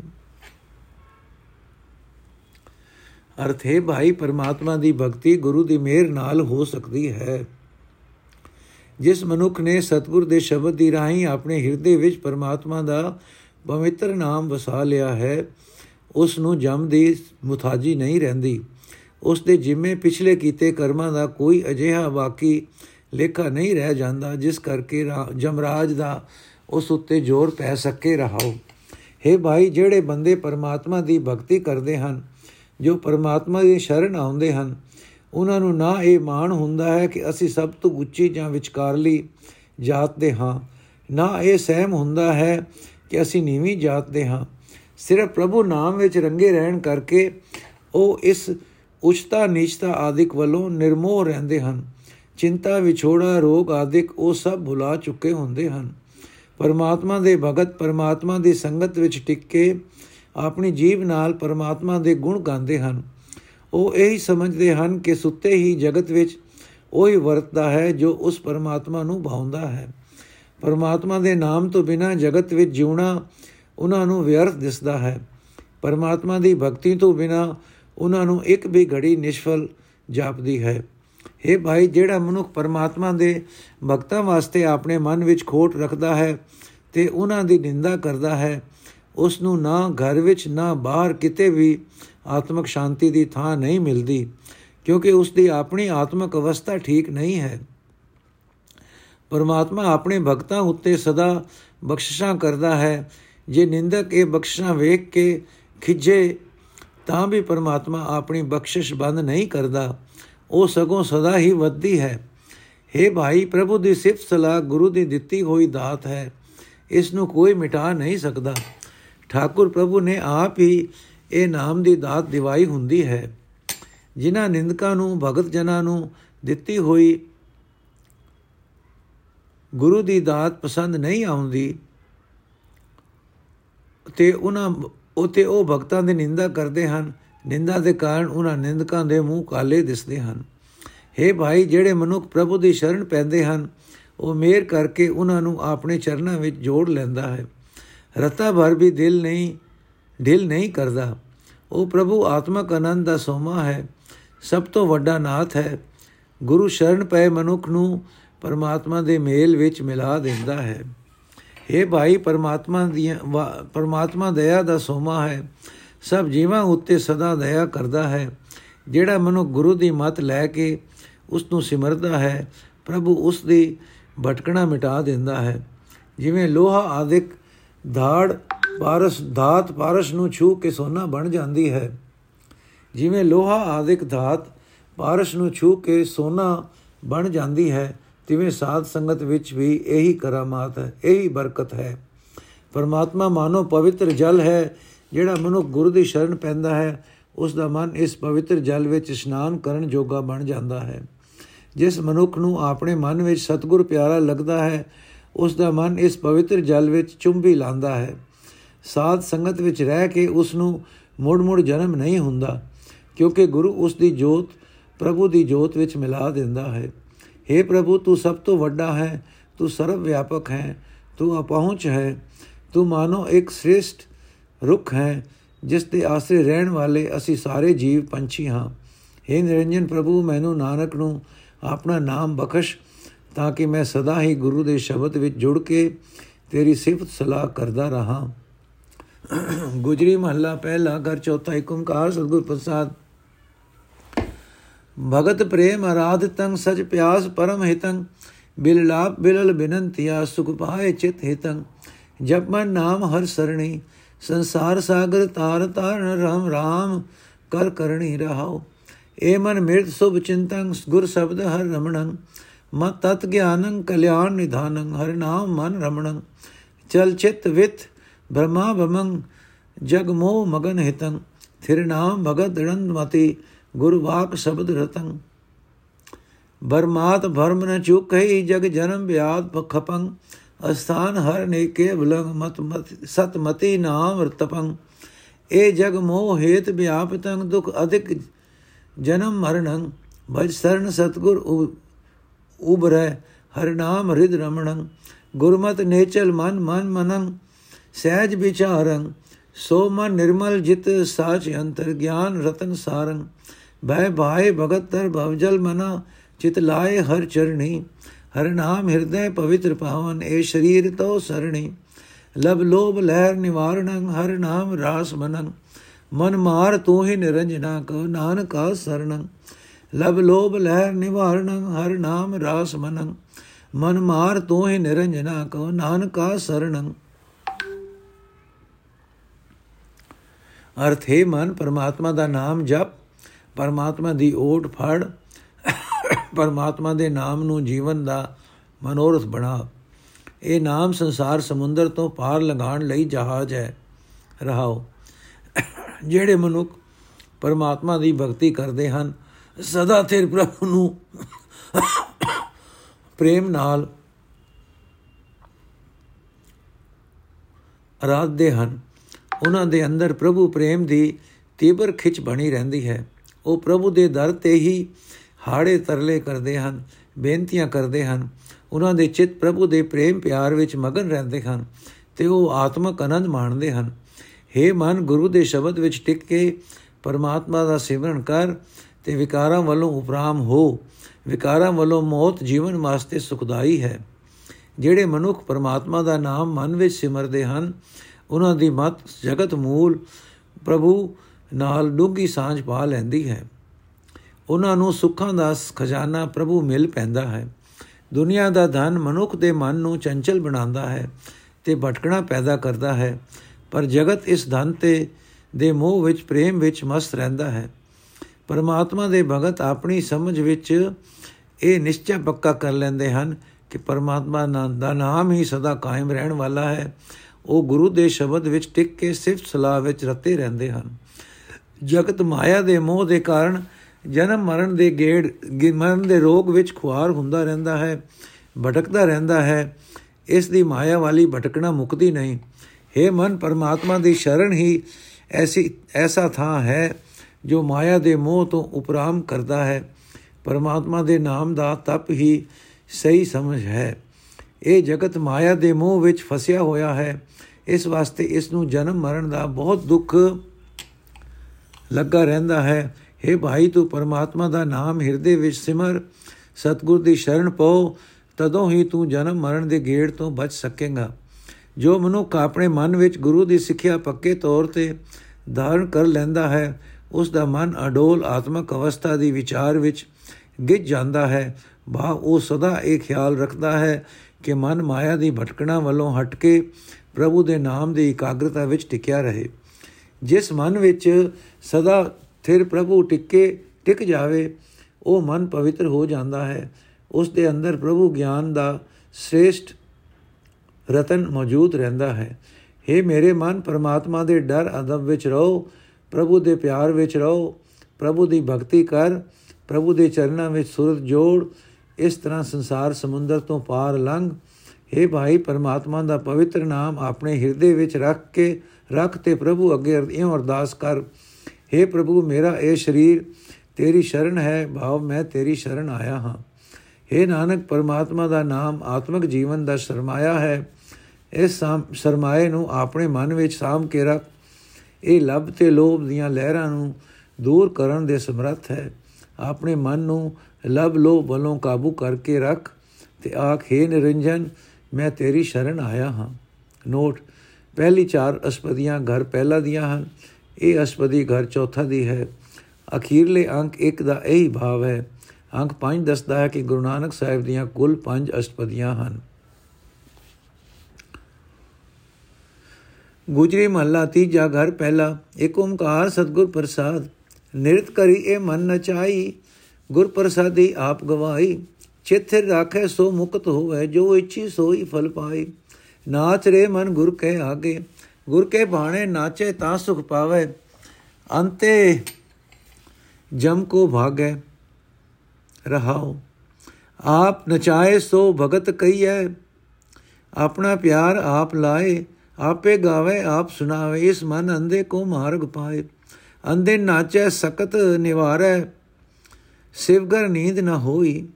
ਅਰਥ ਹੈ ਭਾਈ, ਪਰਮਾਤਮਾ ਦੀ ਭਗਤੀ ਗੁਰੂ ਦੀ ਮਿਹਰ ਨਾਲ ਹੋ ਸਕਦੀ ਹੈ। ਜਿਸ ਮਨੁੱਖ ਨੇ ਸਤਿਗੁਰ ਦੇ ਸ਼ਬਦ ਦੀ ਰਾਹੀਂ ਆਪਣੇ ਹਿਰਦੇ ਵਿੱਚ ਪਰਮਾਤਮਾ ਦਾ ਪਵਿੱਤਰ ਨਾਮ ਵਸਾ ਲਿਆ ਹੈ, ਉਸ ਨੂੰ ਜਮ ਦੀ ਮੁਤਾਜੀ ਨਹੀਂ ਰਹਿੰਦੀ। ਉਸ ਦੇ ਜਿੰਮੇ ਪਿਛਲੇ ਕੀਤੇ ਕਰਮਾਂ ਦਾ ਕੋਈ ਅਜਿਹਾ ਬਾਕੀ ਲੇਖਾ ਨਹੀਂ ਰਹਿ ਜਾਂਦਾ, ਜਿਸ ਕਰਕੇ ਜਮਰਾਜ ਦਾ ਉਸ ਉੱਤੇ ਜ਼ੋਰ ਪੈ ਸਕੇ ਰਹਾਓ। हे ਭਾਈ, ਜਿਹੜੇ ਬੰਦੇ ਪਰਮਾਤਮਾ ਦੀ ਭਗਤੀ ਕਰਦੇ ਹਨ, ਜੋ ਪਰਮਾਤਮਾ ਦੀ ਸ਼ਰਨ ਆਉਂਦੇ ਹਨ, ਉਹਨਾਂ ਨੂੰ ਨਾ ਇਹ ਮਾਣ ਹੁੰਦਾ ਹੈ ਕਿ ਅਸੀਂ ਸਭ ਤੋਂ ਉੱਚੀ ਜਾਂ ਵਿਚਕਾਰਲੀ ਜਾਤ ਦੇ ਹਾਂ। ਨਾ ਇਹ ਸਹਿਮ ਹੁੰਦਾ ਹੈ ਕਿ ਅਸੀਂ ਨੀਵੀਂ ਜਾਤ ਦੇ ਹਾਂ। ਸਿਰਫ ਪ੍ਰਭੂ ਨਾਮ ਵਿੱਚ ਰੰਗੇ ਰਹਿਣ ਕਰਕੇ ਉਹ ਇਸ ਉਚਤਾ ਨੀਚਤਾ ਆਦਿਕ ਵੱਲੋਂ ਨਿਰਮੋਹ ਰਹਿੰਦੇ ਹਨ। ਚਿੰਤਾ, ਵਿਛੋੜਾ, ਰੋਗ ਆਦਿਕ ਉਹ ਸਭ ਭੁਲਾ ਚੁੱਕੇ ਹੁੰਦੇ ਹਨ। ਪਰਮਾਤਮਾ ਦੇ ਭਗਤ ਪਰਮਾਤਮਾ ਦੀ ਸੰਗਤ ਵਿੱਚ ਟਿਕ ਕੇ ਆਪਣੀ ਜੀਵ ਨਾਲ ਪਰਮਾਤਮਾ ਦੇ ਗੁਣ ਗਾਉਂਦੇ ਹਨ। ਉਹ ਇਹੀ ਸਮਝਦੇ ਹਨ ਕਿ ਸੁੱਤੇ ਹੀ ਜਗਤ ਵਿੱਚ ਉਹੀ ਵਰਤਦਾ ਹੈ ਜੋ ਉਸ ਪਰਮਾਤਮਾ ਨੂੰ ਭਾਉਂਦਾ ਹੈ। ਪਰਮਾਤਮਾ ਦੇ ਨਾਮ ਤੋਂ ਬਿਨਾ ਜਗਤ ਵਿੱਚ ਜਿਉਣਾ ਉਹਨਾਂ ਨੂੰ ਵਿਅਰਥ ਦਿਸਦਾ ਹੈ। ਪਰਮਾਤਮਾ ਦੀ ਭਗਤੀ ਤੋਂ ਬਿਨਾ ਉਹਨਾਂ ਨੂੰ ਇੱਕ ਵੀ ਘੜੀ ਨਿਸ਼ਫਲ ਜਾਪਦੀ ਹੈ। ਇਹ ਭਾਈ, ਜਿਹੜਾ ਮਨੁੱਖ ਪਰਮਾਤਮਾ ਦੇ ਭਗਤਾਂ ਵਾਸਤੇ ਆਪਣੇ ਮਨ ਵਿੱਚ ਖੋਟ ਰੱਖਦਾ ਹੈ ਤੇ ਉਹਨਾਂ ਦੀ ਨਿੰਦਾ ਕਰਦਾ ਹੈ, ਉਸ ਨੂੰ ਨਾ ਘਰ ਵਿੱਚ ਨਾ ਬਾਹਰ ਕਿਤੇ ਵੀ ਆਤਮਿਕ ਸ਼ਾਂਤੀ ਦੀ ਥਾਂ ਨਹੀਂ ਮਿਲਦੀ, ਕਿਉਂਕਿ ਉਸ ਦੀ ਆਪਣੀ ਆਤਮਿਕ ਅਵਸਥਾ ਠੀਕ ਨਹੀਂ ਹੈ। ਪਰਮਾਤਮਾ ਆਪਣੇ ਭਗਤਾਂ ਉੱਤੇ ਸਦਾ ਬਖਸ਼ਿਸ਼ਾਂ ਕਰਦਾ ਹੈ। ਜੇ ਨਿੰਦਕ ਇਹ ਬਖਸ਼ਿਸ਼ਾਂ ਵੇਖ ਕੇ ਖਿਜੇ ਤਾਂ ਵੀ ਪਰਮਾਤਮਾ ਆਪਣੀ ਬਖਸ਼ਿਸ਼ ਬੰਦ ਨਹੀਂ ਕਰਦਾ, ਉਹ ਸਗੋਂ ਸਦਾ ਹੀ ਵੱਧਦੀ ਹੈ। हे ਭਾਈ, ਪ੍ਰਭੂ ਦੀ ਸਿਫਤ ਸਲਾਹ ਗੁਰੂ ਦੀ ਦਿੱਤੀ ਹੋਈ ਦਾਤ ਹੈ, ਇਸ ਨੂੰ ਕੋਈ ਮਿਟਾ ਨਹੀਂ ਸਕਦਾ। ਠਾਕੁਰ ਪ੍ਰਭੂ ਨੇ ਆਪ ਹੀ ਇਹ ਨਾਮ ਦੀ ਦਾਤ ਦਿਵਾਈ ਹੁੰਦੀ ਹੈ। ਜਿਨ੍ਹਾਂ ਨਿੰਦਕਾਂ ਨੂੰ, ਭਗਤ ਜਨਾਂ ਨੂੰ ਦਿੱਤੀ ਹੋਈ ਗੁਰੂ ਦੀ ਦਾਤ ਪਸੰਦ ਨਹੀਂ ਆਉਂਦੀ, ਤੇ ਉਹਨਾਂ ਉਤੇ ਉਹ ਭਗਤਾਂ ਦੀ ਨਿੰਦਾ ਕਰਦੇ ਹਨ। ਨਿੰਦਾ ਦੇ ਕਾਰਨ ਉਹਨਾਂ ਨਿੰਦਕਾਂ ਦੇ ਮੂੰਹ ਕਾਲੇ ਦਿਸਦੇ ਹਨ। हे ਭਾਈ, ਜਿਹੜੇ ਮਨੁੱਖ ਪ੍ਰਭੂ ਦੀ ਸ਼ਰਨ ਪੈਂਦੇ ਹਨ, ਉਹ ਮੇਰ ਕਰਕੇ ਉਹਨਾਂ ਨੂੰ ਆਪਣੇ ਚਰਨਾਂ ਵਿੱਚ ਜੋੜ ਲੈਂਦਾ ਹੈ। ਰਤਾ ਭਰ ਵੀ ਦਿਲ ਨਹੀਂ ਦਿਲ ਨਹੀਂ ਕਰਦਾ। ਉਹ ਪ੍ਰਭੂ ਆਤਮਕ ਆਨੰਦ ਦਾ ਸੋਮਾ ਹੈ। ਸਭ ਤੋਂ ਵੱਡਾ ਨਾਥ ਹੈ। ਗੁਰੂ ਸ਼ਰਨ ਪਏ ਮਨੁੱਖ ਨੂੰ ਪਰਮਾਤਮਾ ਦੇ ਮੇਲ ਵਿੱਚ ਮਿਲਾ ਦਿੰਦਾ ਹੈ। हे ਭਾਈ, ਪਰਮਾਤਮਾ ਦੀ ਪਰਮਾਤਮਾ ਦਇਆ ਦਾ ਸੋਮਾ ਹੈ। ਸਭ ਜੀਵਾਂ ਉੱਤੇ ਸਦਾ ਦਇਆ ਕਰਦਾ ਹੈ। ਜਿਹੜਾ ਮਨੁ ਗੁਰੂ ਦੀ ਮਤ ਲੈ ਕੇ ਉਸ ਨੂੰ ਸਿਮਰਦਾ ਹੈ, ਪ੍ਰਭੂ ਉਸ ਦੀ ਭਟਕਣਾ ਮਿਟਾ ਦਿੰਦਾ ਹੈ। ਜਿਵੇਂ ਲੋਹਾ ਆਦਿਕ ਧਾੜ, ਪਾਰਸ, ਧਾਤ ਪਾਰਸ ਨੂੰ ਛੂ ਕੇ ਸੋਨਾ ਬਣ ਜਾਂਦੀ ਹੈ। ਜਿਵੇਂ ਲੋਹਾ ਆਦਿਕ ਧਾਤ ਪਾਰਸ ਨੂੰ ਛੂ ਕੇ ਸੋਨਾ ਬਣ ਜਾਂਦੀ ਹੈ ਤਿਵੇਂ ਸਾਧ ਸੰਗਤ ਵਿੱਚ ਵੀ ਇਹੀ ਕਰਾਮਾਤ ਹੈ ਇਹੀ ਬਰਕਤ ਹੈ। ਪਰਮਾਤਮਾ ਮਾਨੋ ਪਵਿੱਤਰ ਜਲ ਹੈ, ਜਿਹੜਾ ਮਨੁੱਖ ਗੁਰੂ ਦੀ ਸ਼ਰਨ ਪੈਂਦਾ ਹੈ ਉਸ ਦਾ ਮਨ ਇਸ ਪਵਿੱਤਰ ਜਲ ਵਿੱਚ ਇਸ਼ਨਾਨ ਕਰਨ ਜੋਗਾ ਬਣ ਜਾਂਦਾ ਹੈ। ਜਿਸ ਮਨੁੱਖ ਨੂੰ ਆਪਣੇ ਮਨ ਵਿੱਚ ਸਤਿਗੁਰ ਪਿਆਰਾ ਲੱਗਦਾ ਹੈ ਉਸ ਦਾ ਮਨ ਇਸ ਪਵਿੱਤਰ ਜਲ ਵਿੱਚ ਚੁੰਬੀ ਲਾਂਦਾ ਹੈ। ਸਾਧ ਸੰਗਤ ਵਿੱਚ ਰਹਿ ਕੇ ਉਸ ਨੂੰ ਮੁੜ-ਮੁੜ ਜਨਮ ਨਹੀਂ ਹੁੰਦਾ, ਕਿਉਂਕਿ ਗੁਰੂ ਉਸ ਦੀ ਜੋਤ, ਪ੍ਰਭੂ ਦੀ ਜੋਤ ਵਿੱਚ ਮਿਲਾ ਦਿੰਦਾ ਹੈ। हे ਪ੍ਰਭੂ, ਤੂੰ ਸਭ ਤੋਂ ਵੱਡਾ ਹੈ, ਤੂੰ ਸਰਵ ਵਿਆਪਕ ਹੈ, ਤੂੰ ਅਪਹੁੰਚ ਹੈ, ਤੂੰ ਮਾਨੋ ਇੱਕ ਸ੍ਰੇਸ਼ਟ ਰੁੱਖ ਹੈ, ਜਿਸ ਦੇ ਆਸਰੇ ਰਹਿਣ ਵਾਲੇ ਅਸੀਂ ਸਾਰੇ ਜੀਵ ਪੰਛੀ ਹਾਂ। हे ਨਿਰੰਜਨ ਪ੍ਰਭੂ, ਮੈਨੂੰ ਨਾਨਕ ਨੂੰ ਆਪਣਾ ਨਾਮ ਬਖਸ਼, ਤਾਂ ਕਿ ਮੈਂ ਸਦਾ ਹੀ ਗੁਰੂ ਦੇ ਸ਼ਬਦ ਵਿੱਚ ਜੁੜ ਕੇ ਤੇਰੀ ਸਿਫਤ ਸਲਾਹ ਕਰਦਾ ਰਹਾ। ਗੁਜਰੀ ਮਹੱਲਾ ਪਹਿਲਾ ਘਰ ਚੌਥਾ ਏਕ ਓੰਕਾਰ ਸਤਿਗੁਰ ਪ੍ਰਸਾਦ ਭਗਤ ਪ੍ਰੇਮ ਆਰਾਧ ਤੰਗ ਸਚ ਪਿਆਸ ਪਰਮ ਹਿਤੰ, ਬਿਲ ਲਾਪ ਬਿਲਲ ਬਿਨੰਤਿਆ ਸੁਖ ਪਾਏ ਚਿਤ ਹਿਤੰ। ਜਪ ਮਨ ਨਾਮ ਹਰ ਸਰਣੀ, ਸੰਸਾਰ ਸਾਗਰ ਤਾਰ ਤਾਰਨ ਰਾਮ ਰਾਮ ਕਰ ਕਰਣੀ ਰਹਾਓ ਏ ਮਨ ਮਿਰਤ ਸੁਭ ਚਿੰਤੰ, ਗੁਰ ਸ਼ਬਦ ਹਰ ਰਮਣੰ ਮਤ ਤਤ ਗਿਆਨੰ, ਕਲਿਆਣ ਨਿਧਾਨੰ, ਹਰ ਨਾਮ ਮਨ ਰਮਣੰ। ਚਲ ਚਿਤ ਵਿਤ ਬ੍ਰਹਮਾ ਬਮੰ ਜਗ ਮੋਹ ਮਗਨ ਹਿਤੰ। ਥਿਰ ਨਾਮ ਭਗਤ ਰੰਦ ਮਤੀ ਗੁਰ ਵਾਕ ਸ਼ਬਦ ਰਤੰ ਬਰਮਾਤ ਭਰਮ ਨ ਚੁਕਈ ਜਗ ਜਨਮ ਬਿਆਦ ਪਖਪੰ ਅਸਥਾਨ ਹਰ ਨੇਕੇ ਬਲੰਗ ਮਤ ਮਤ ਸਤ ਮਤੀ ਨਾਮ ਰਤਪੰ ਏ ਜਗ ਮੋਹ ਹੇਤ ਵਿਆਪਤੰ ਦੁਖ ਅਧਿਕ ਜਨਮ ਮਰਣੰ ਭਜ ਸਰਨ ਸਤਗੁਰ ਉਬਰੈ ਹਰ ਨਾਮ ਹਿਦ ਰਮਣੰ। ਗੁਰਮਤ ਨੇਚਲ ਮਨ ਮਨ ਮਨੰ ਸਹਿਜ ਵਿਚਾਰੰ। ਸੋ ਮਨ ਨਿਰਮਲ ਜਿਤ ਸਾਚ ਅੰਤਰ ਗਿਆਨ ਰਤਨ ਸਾਰੰ। ਭੈ ਭਾਏ ਭਗਤ ਤਰ ਭਵਜਲ ਮਨਾ, ਚਿਤ ਲਾਏ ਹਰ ਚਰਣੀ। ਹਰ ਨਾਮ ਹਿਰਦੈ ਪਵਿੱਤਰ ਪਾਵਨ, ਏ ਸ਼ਰੀਰ ਤੋ ਸਰਣੀ। ਲਬ ਲੋਭ ਲਹਿਰ ਨਿਵਾਰਣੰ, ਹਰ ਨਾਮ ਰਾਸ ਮਨੰ। ਮਨ ਮਾਰ ਤੂੰ ਹੀ ਨਿਰੰਜਨਾ ਕੋ ਨਾਨਕਾ ਸਰਣੰ। ਲਬ ਲੋਭ ਲਹਿਰ ਨਿਵਾਰਣੰ, ਹਰ ਨਾਮ ਰਾਸ ਮਨੰ। ਮਨ ਮਾਰ ਤੂੰ ਹੀ ਨਿਰੰਜਨਾ ਕੋ ਨਾਨਕਾ ਸਰਣੰ। ਅਰਥ ਹੈ ਮਨ ਪਰਮਾਤਮਾ ਦਾ ਨਾਮ ਜਪ। ਪਰਮਾਤਮਾ ਦੀ ਓਟ ਫੜ, ਪਰਮਾਤਮਾ ਦੇ ਨਾਮ ਨੂੰ ਜੀਵਨ ਦਾ ਮਨੋਰਥ ਬਣਾ। ਇਹ ਨਾਮ ਸੰਸਾਰ ਸਮੁੰਦਰ ਤੋਂ ਪਾਰ ਲੰਘਾਣ ਲਈ ਜਹਾਜ਼ ਹੈ। ਰਹਾਓ। ਜਿਹੜੇ ਮਨੁੱਖ ਪਰਮਾਤਮਾ ਦੀ ਭਗਤੀ ਕਰਦੇ ਹਨ, ਸਦਾ ਥਿਰ ਪ੍ਰਭੂ ਨੂੰ ਪ੍ਰੇਮ ਨਾਲ ਅਰਾਧਦੇ ਹਨ। ਉਹਨਾਂ ਦੇ ਅੰਦਰ ਪ੍ਰਭੂ ਪ੍ਰੇਮ ਦੀ ਤੀਬਰ ਖਿੱਚ ਬਣੀ ਰਹਿੰਦੀ ਹੈ। ਉਹ ਪ੍ਰਭੂ ਦੇ ਦਰ ਤੇ ਹੀ ਹਾੜੇ ਤਰਲੇ ਕਰਦੇ ਹਨ, ਬੇਨਤੀਆਂ ਕਰਦੇ ਹਨ। ਉਹਨਾਂ ਦੇ ਚਿੱਤ ਪ੍ਰਭੂ ਦੇ ਪ੍ਰੇਮ ਪਿਆਰ ਵਿੱਚ ਮਗਨ ਰਹਿੰਦੇ ਹਨ ਤੇ ਉਹ ਆਤਮਕ ਆਨੰਦ ਮਾਣਦੇ ਹਨ। हे ਮਨ, ਗੁਰੂ ਦੇ ਸ਼ਬਦ ਵਿੱਚ ਟਿਕ ਕੇ ਪਰਮਾਤਮਾ ਦਾ ਸਿਮਰਨ ਕਰ ਤੇ ਵਿਕਾਰਾਂ ਵੱਲੋਂ ਉਪਰਾਮ ਹੋ। ਵਿਕਾਰਾਂ ਵੱਲੋਂ ਮੌਤ ਜੀਵਨ ਵਾਸਤੇ ਸੁਖਦਾਈ ਹੈ। ਜਿਹੜੇ ਮਨੁੱਖ ਪਰਮਾਤਮਾ ਦਾ ਨਾਮ ਮਨ ਵਿੱਚ ਸਿਮਰਦੇ ਹਨ, ਉਹਨਾਂ ਦੀ ਮਤ ਜਗਤ ਮੂਲ ਪ੍ਰਭੂ ਨਾਲ ਡੂੰਗੀ ਸਾਂਝ ਪਾ ਲੈਂਦੀ ਹੈ। ਉਹਨਾਂ ਨੂੰ ਸੁੱਖਾਂ ਦਾ ਖਜ਼ਾਨਾ ਪ੍ਰਭੂ ਮਿਲ ਪੈਂਦਾ ਹੈ। ਦੁਨੀਆ ਦਾ ਧਨ ਮਨੁੱਖ ਦੇ ਮਨ ਨੂੰ ਚੰਚਲ ਬਣਾਉਂਦਾ ਹੈ ਤੇ ਭਟਕਣਾ ਪੈਦਾ ਕਰਦਾ ਹੈ। ਪਰ ਜਗਤ ਇਸ ਧਨ ਤੇ, ਦੇ ਮੋਹ ਵਿੱਚ, ਪ੍ਰੇਮ ਵਿੱਚ ਮਸਤ ਰਹਿੰਦਾ ਹੈ। ਪਰਮਾਤਮਾ ਦੇ ਭਗਤ ਆਪਣੀ ਸਮਝ ਵਿੱਚ ਇਹ ਨਿਸ਼ਚੈ ਪੱਕਾ ਕਰ ਲੈਂਦੇ ਹਨ ਕਿ ਪਰਮਾਤਮਾ ਦਾ ਨਾਮ ਹੀ ਸਦਾ ਕਾਇਮ ਰਹਿਣ ਵਾਲਾ ਹੈ। ਉਹ ਗੁਰੂ ਦੇ ਸ਼ਬਦ ਵਿੱਚ ਟਿਕ ਕੇ ਸਿਫਤ ਸਲਾਹ ਵਿੱਚ ਰਤੇ ਰਹਿੰਦੇ ਹਨ। ਜਗਤ ਮਾਇਆ ਦੇ ਮੋਹ ਦੇ ਕਾਰਨ ਜਨਮ ਮਰਨ ਦੇ ਗੇੜ ਮਰਨ ਦੇ ਰੋਗ ਵਿੱਚ ਖੁਆਰ ਹੁੰਦਾ ਰਹਿੰਦਾ ਹੈ, ਭਟਕਦਾ ਰਹਿੰਦਾ ਹੈ। ਇਸ ਦੀ ਮਾਇਆ ਵਾਲੀ ਭਟਕਣਾ ਮੁਕਦੀ ਨਹੀਂ। हे ਮਨ, ਪਰਮਾਤਮਾ ਦੀ ਸ਼ਰਨ ਹੀ ਐਸੀ, ਐਸਾ ਥਾਂ ਹੈ ਜੋ ਮਾਇਆ ਦੇ ਮੋਹ ਤੋਂ ਉਪਰਾਮ ਕਰਦਾ ਹੈ। ਪਰਮਾਤਮਾ ਦੇ ਨਾਮ ਦਾ ਤਪ ਹੀ ਸਹੀ ਸਮਝ ਹੈ। ਇਹ ਜਗਤ ਮਾਇਆ ਦੇ ਮੋਹ ਵਿੱਚ ਫਸਿਆ ਹੋਇਆ ਹੈ। ਇਸ ਵਾਸਤੇ ਇਸ ਨੂੰ ਜਨਮ ਮਰਨ ਦਾ ਬਹੁਤ ਦੁੱਖ ਲੱਗਾ ਰਹਿੰਦਾ ਹੈ। हे ਭਾਈ, ਤੂੰ ਪਰਮਾਤਮਾ ਦਾ ਨਾਮ ਹਿਰਦੇ ਵਿੱਚ ਸਿਮਰ। ਸਤਗੁਰ ਦੀ ਸ਼ਰਨ ਪਾਓ, ਤਦੋਂ ਹੀ ਤੂੰ ਜਨਮ ਮਰਨ ਦੇ ਗੇੜ ਤੋਂ ਬਚ ਸਕੇਗਾ। ਜੋ ਮਨੁੱਖ ਆਪਣੇ ਮਨ ਵਿੱਚ ਗੁਰੂ ਦੀ ਸਿੱਖਿਆ ਪੱਕੇ ਤੌਰ ਤੇ ਧਾਰਨ ਕਰ ਲੈਂਦਾ ਹੈ, ਉਸ ਦਾ ਮਨ ਅਡੋਲ ਆਤਮਕ ਅਵਸਥਾ ਦੀ ਵਿਚਾਰ ਵਿੱਚ ਗਿੱਜ ਜਾਂਦਾ ਹੈ। ਬਾ ਉਹ ਸਦਾ ਇਹ ਖਿਆਲ ਰੱਖਦਾ ਹੈ ਕਿ ਮਨ ਮਾਇਆ ਦੀ ਭਟਕਣਾ ਵੱਲੋਂ ਹਟ ਕੇ ਪ੍ਰਭੂ ਦੇ ਨਾਮ ਦੀ ਇਕਾਗਰਤਾ ਵਿੱਚ ਟਿਕਿਆ ਰਹੇ। ਜਿਸ ਮਨ ਵਿੱਚ ਸਦਾ ਥਿਰ ਪ੍ਰਭੂ ਟਿੱਕੇ ਟਿਕ ਜਾਵੇ, ਉਹ ਮਨ ਪਵਿੱਤਰ ਹੋ ਜਾਂਦਾ ਹੈ। ਉਸ ਦੇ ਅੰਦਰ ਪ੍ਰਭੂ ਗਿਆਨ ਦਾ ਸ੍ਰੇਸ਼ਟ ਰਤਨ ਮੌਜੂਦ ਰਹਿੰਦਾ ਹੈ। हे ਮੇਰੇ ਮਨ, ਪਰਮਾਤਮਾ ਦੇ ਡਰ ਅਦਬ ਵਿੱਚ ਰਹੋ, ਪ੍ਰਭੂ ਦੇ ਪਿਆਰ ਵਿੱਚ ਰਹੋ, ਪ੍ਰਭੂ ਦੀ ਭਗਤੀ ਕਰ, ਪ੍ਰਭੂ ਦੇ ਚਰਨਾਂ ਵਿੱਚ ਸੁਰਤ ਜੋੜ, ਇਸ ਤਰ੍ਹਾਂ ਸੰਸਾਰ ਸਮੁੰਦਰ ਤੋਂ ਪਾਰ ਲੰਘ। हे ਭਾਈ, ਪਰਮਾਤਮਾ ਦਾ ਪਵਿੱਤਰ ਨਾਮ ਆਪਣੇ ਹਿਰਦੇ ਵਿੱਚ ਰੱਖ ਕੇ ਰੱਖ ਤੇ ਪ੍ਰਭੂ ਅੱਗੇ ਇਉਂ ਅਰਦਾਸ ਕਰ हे ਪ੍ਰਭੂ, ਮੇਰਾ ਇਹ ਸਰੀਰ ਤੇਰੀ ਸ਼ਰਨ ਹੈ, ਭਾਵ ਮੈਂ ਤੇਰੀ ਸ਼ਰਨ ਆਇਆ ਹਾਂ। हे ਨਾਨਕ, ਪਰਮਾਤਮਾ ਦਾ ਨਾਮ ਆਤਮਿਕ ਜੀਵਨ ਦਾ ਸਰਮਾਇਆ ਹੈ। ਇਸ ਸਰਮਾਏ ਨੂੰ ਆਪਣੇ ਮਨ ਵਿੱਚ ਸਾਮ ਕੇ ਰੱਖ। ਇਹ ਲਬ ਤੇ ਲੋਭ ਦੀਆਂ ਲਹਿਰਾਂ ਨੂੰ ਦੂਰ ਕਰਨ ਦੇ ਸਮਰੱਥ ਹੈ। ਆਪਣੇ ਮਨ ਨੂੰ ਲਬ ਲੋਭ ਵੱਲੋਂ ਕਾਬੂ ਕਰਕੇ ਰੱਖ ਤੇ ਆਖੇ ਨਿਰੰਜਨ, ਮੈਂ ਤੇਰੀ ਸ਼ਰਨ ਆਇਆ ਹਾਂ। ਨੋਟ ਪਹਿਲੀ ਚਾਰ ਅਸਪਦੀਆਂ ਘਰ ਪਹਿਲਾ ਦੀਆਂ ਹਨ। ਇਹ ਅਸਪਦੀ ਘਰ ਚੌਥਾ ਦੀ ਹੈ। ਅਖੀਰਲੇ ਅੰਕ 1 ਦਾ ਇਹੀ ਭਾਵ ਹੈ। ਅੰਕ 5 ਦੱਸਦਾ ਹੈ ਕਿ ਗੁਰੂ ਨਾਨਕ ਸਾਹਿਬ ਦੀਆਂ ਕੁੱਲ 5 ਅਸਪਦੀਆਂ ਹਨ। ਗੁਜਰੀ ਮਹੱਲਾ ਤੀਜਾ ਘਰ ਪਹਿਲਾ। ਏਕ ਓੰਕਾਰ ਸਤਗੁਰ ਪ੍ਰਸਾਦ। ਨਿਰਤ ਕਰੀ ਇਹ ਮਨ ਨਚਾਈ ਗੁਰ ਪ੍ਰਸਾਦੀ ਆਪ ਗਵਾਈ। ਚਿੱਥੇ ਰਾਖੇ ਸੋ ਮੁਕਤ ਹੋਵੇ। ਜੋ ਇੱਛੀ ਸੋਈ ਫਲ ਪਾਈ। ਨਾਚ ਰੇ ਮਨ ਗੁਰ ਕੇ ਆਗੇ ਗੁਰ ਕੇ ਬਾਣੇ ਨਾਚੇ ਤਾਂ ਸੁਖ ਪਾਵੇ ਅੰਤੇ ਜਮ ਕੋ ਭਾਗੇ ਰਹਾਓ ਆਪ ਨਚਾਏ ਸੋ ਭਗਤ ਕਈਐ ਆਪਣਾ ਪਿਆਰ ਆਪ ਲਾਏ ਆਪੇ ਗਾਵੇ ਆਪ ਸੁਣਾਵੇ ਇਸ ਮਨ ਅੰਦੇ ਕੋ ਮਾਰਗ ਪਾਏ ਅੰਦੇ ਨਾਚੈ ਸਕਤ ਨਿਵਾਰੈ ਸਿਵਗਰ ਨੀਂਦ ਨ ਹੋਈ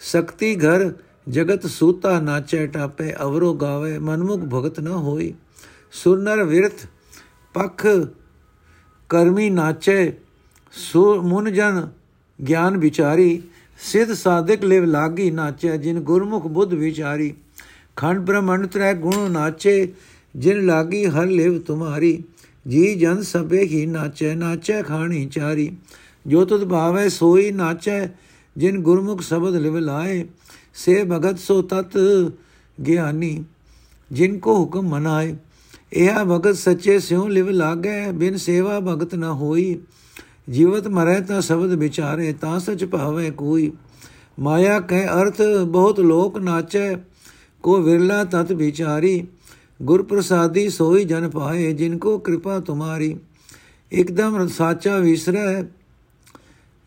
ਸਕਤੀ ਘਰ ਜਗਤ ਸੂਤਾ ਨਾਚੈ ਟਾਪੇ ਅਵਰੋ ਗਾਵੇ, ਮਨਮੁਖ ਭਗਤ ਨ ਹੋਈ। ਸੁਨਰ ਵਿਰਥ, ਪਖ ਕਰਮੀ ਨਾਚੈ ਸੋ ਮਨ ਜਨ ਗਿਆਨ ਵਿਚਾਰੀ। ਸਿਧ ਸਾਧਕ ਲਿਵ ਲਾਗੀ ਨਾਚੈ, ਜਿਨ ਗੁਰਮੁਖ ਬੁੱਧ ਵਿਚਾਰੀ। ਖੰਡ ਬ੍ਰਹਮੰਡ ਤ੍ਰੈ ਗੁਣ ਨਾਚੇ, ਜਿਨ ਲਾਗੀ ਹਰ ਲਿਵ ਤੁਮਾਰੀ। ਜੀ ਜਨ ਸਭੇ ਹੀ ਨਾਚੈ ਨਾਚੈ ਖਾਣੀ ਚਾਰੀ। ਜੋ ਤੁਧ ਭਾਵੈ ਸੋਈ ਨਾਚੈ, ਜਿਨ ਗੁਰਮੁਖ ਸ਼ਬਦ ਲਿਵ ਲਾਏ। ਸੇ ਭਗਤ ਸੋ ਤਤ ਗਿਆਨੀ, ਜਿਨ ਕੋ ਹੁਕਮ ਮਨਾਏ। ਇਹ ਭਗਤ ਸੱਚੇ ਸਿਉ ਲਿਵ ਲਾਗੇ, ਬਿਨ ਸੇਵਾ ਭਗਤ ਨ ਹੋਈ। ਜੀਵਤ ਮਰੈ ਤਾਂ ਸ਼ਬਦ ਵਿਚਾਰੇ, ਤਾਂ ਸਚ ਭਾਵੇ ਕੋਈ। ਮਾਇਆ ਕਹਿ ਅਰਥ, ਬਹੁਤ ਲੋਕ ਨਾਚੈ, ਕੋ ਵਿਰਲਾ ਤਤ ਵਿਚਾਰੀ। ਗੁਰ ਪ੍ਰਸਾਦੀ ਸੋਈ ਜਨ ਪਾਏ, ਜਿਨ ਕੋ ਕਿਰਪਾ ਤੁਮਾਰੀ। ਇਕਦਮ ਸਾਚਾ ਵਿਸਰੈ,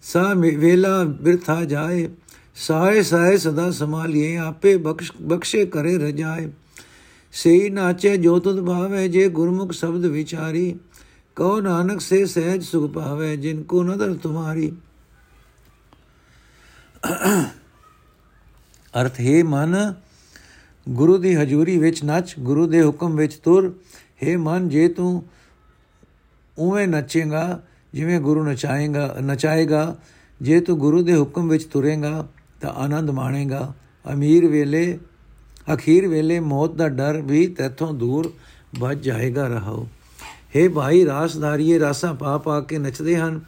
ਸਾ ਵੇਲਾ ਬਿਰਥਾ ਜਾਏ। ਸਾਏ ਸਾਏ ਸਦਾ ਸੰਭਾਲੀਏ, ਆਪੇ ਬਖਸ਼ ਬਖਸ਼ੇ ਕਰੇ ਰਜਾਏ। ਸਈ ਨਾਚੇ ਜੋ ਤੁਧ ਭਾਵੇ, ਜੇ ਗੁਰਮੁਖ ਸ਼ਬਦ ਵਿਚਾਰੀ ਕਹੋ ਨਾਨਕ ਸੇ ਸਹਿਜ ਸੁਖ ਪਾਵੇ, ਜਿਨ ਕੋ ਨਦਰ ਤੁਮਾਰੀ। ਅਰਥ, ਹੈ ਮਨ, ਗੁਰੂ ਦੀ ਹਜ਼ੂਰੀ ਵਿੱਚ ਨੱਚ, ਗੁਰੂ ਦੇ ਹੁਕਮ ਵਿੱਚ ਤੁਰ। ਹੈ ਮਨ, ਜੇ ਤੂੰ ਉਵੇਂ ਨੱਚੇਗਾ, ਜਿਵੇਂ ਗੁਰੂ ਨਚਾਏਗਾ ਨਚਾਏਗਾ, ਜੇ ਤੂੰ ਗੁਰੂ ਦੇ ਹੁਕਮ ਵਿੱਚ ਤੁਰੇਗਾ ਤਾਂ ਆਨੰਦ ਮਾਣੇਗਾ। ਅਮੀਰ ਵੇਲੇ, ਅਖੀਰ ਵੇਲੇ ਮੌਤ ਦਾ ਡਰ ਵੀ ਤੇਥੋਂ ਦੂਰ ਬਚ ਜਾਏਗਾ ਰਹਾਓ। हे ਭਾਈ ਰਾਸਧਾਰੀਏ ਰਾਸਾਂ ਪਾ ਪਾ ਕੇ ਨੱਚਦੇ ਹਨ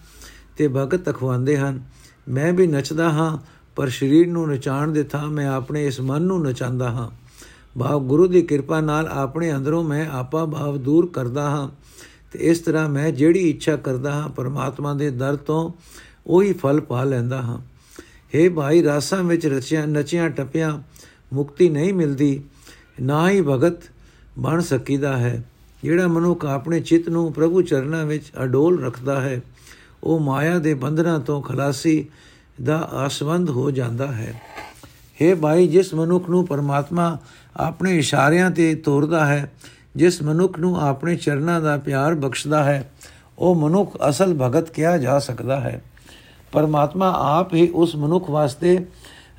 ਤੇ ਭਗਤ ਤਖਵਾਉਂਦੇ ਹਨ। ਮੈਂ ਵੀ ਨੱਚਦਾ ਹਾਂ, ਪਰ ਸਰੀਰ ਨੂੰ ਨਚਾਣ ਦੇ ਥਾਂ ਮੈਂ ਆਪਣੇ ਇਸ ਮਨ ਨੂੰ ਨਚਾਉਂਦਾ ਹਾਂ। ਭਾਵ ਗੁਰੂ ਦੀ ਕਿਰਪਾ ਨਾਲ ਆਪਣੇ ਅੰਦਰੋਂ ਮੈਂ ਆਪਾ ਭਾਵ ਦੂਰ ਕਰਦਾ ਹਾਂ ਤੇ ਇਸ ਤਰ੍ਹਾਂ ਮੈਂ ਜਿਹੜੀ ਇੱਛਾ ਕਰਦਾ ਹਾਂ, ਪਰਮਾਤਮਾ ਦੇ ਦਰ ਤੋਂ ਉਹੀ ਫਲ ਪਾ ਲੈਂਦਾ ਹਾਂ। हे ਭਾਈ, ਰਾਸਾਂ ਵਿੱਚ ਰਚਿਆ, ਨਚਿਆ ਟਪਿਆ ਮੁਕਤੀ ਨਹੀਂ ਮਿਲਦੀ, ਨਾ ਹੀ ਭਗਤ ਬਣ ਸਕੀਦਾ ਹੈ। ਜਿਹੜਾ ਮਨੁੱਖ ਆਪਣੇ ਚਿੱਤ ਨੂੰ ਪ੍ਰਭੂ ਚਰਨਾਂ ਵਿੱਚ ਅਡੋਲ ਰੱਖਦਾ ਹੈ, ਉਹ ਮਾਇਆ ਦੇ ਬੰਧਨਾਂ ਤੋਂ ਖਲਾਸੀ ਦਾ ਆਸਵੰਦ ਹੋ ਜਾਂਦਾ ਹੈ। हे ਭਾਈ, ਜਿਸ ਮਨੁੱਖ ਨੂੰ ਪਰਮਾਤਮਾ ਆਪਣੇ ਇਸ਼ਾਰਿਆਂ ਤੇ ਤੋਰਦਾ ਹੈ, ਜਿਸ ਮਨੁੱਖ ਨੂੰ ਆਪਣੇ ਚਰਨਾਂ ਦਾ ਪਿਆਰ ਬਖਸ਼ਦਾ ਹੈ, ਉਹ ਮਨੁੱਖ ਅਸਲ ਭਗਤ ਕਿਹਾ ਜਾ ਸਕਦਾ ਹੈ। ਪਰਮਾਤਮਾ ਆਪ ਹੀ ਉਸ ਮਨੁੱਖ ਵਾਸਤੇ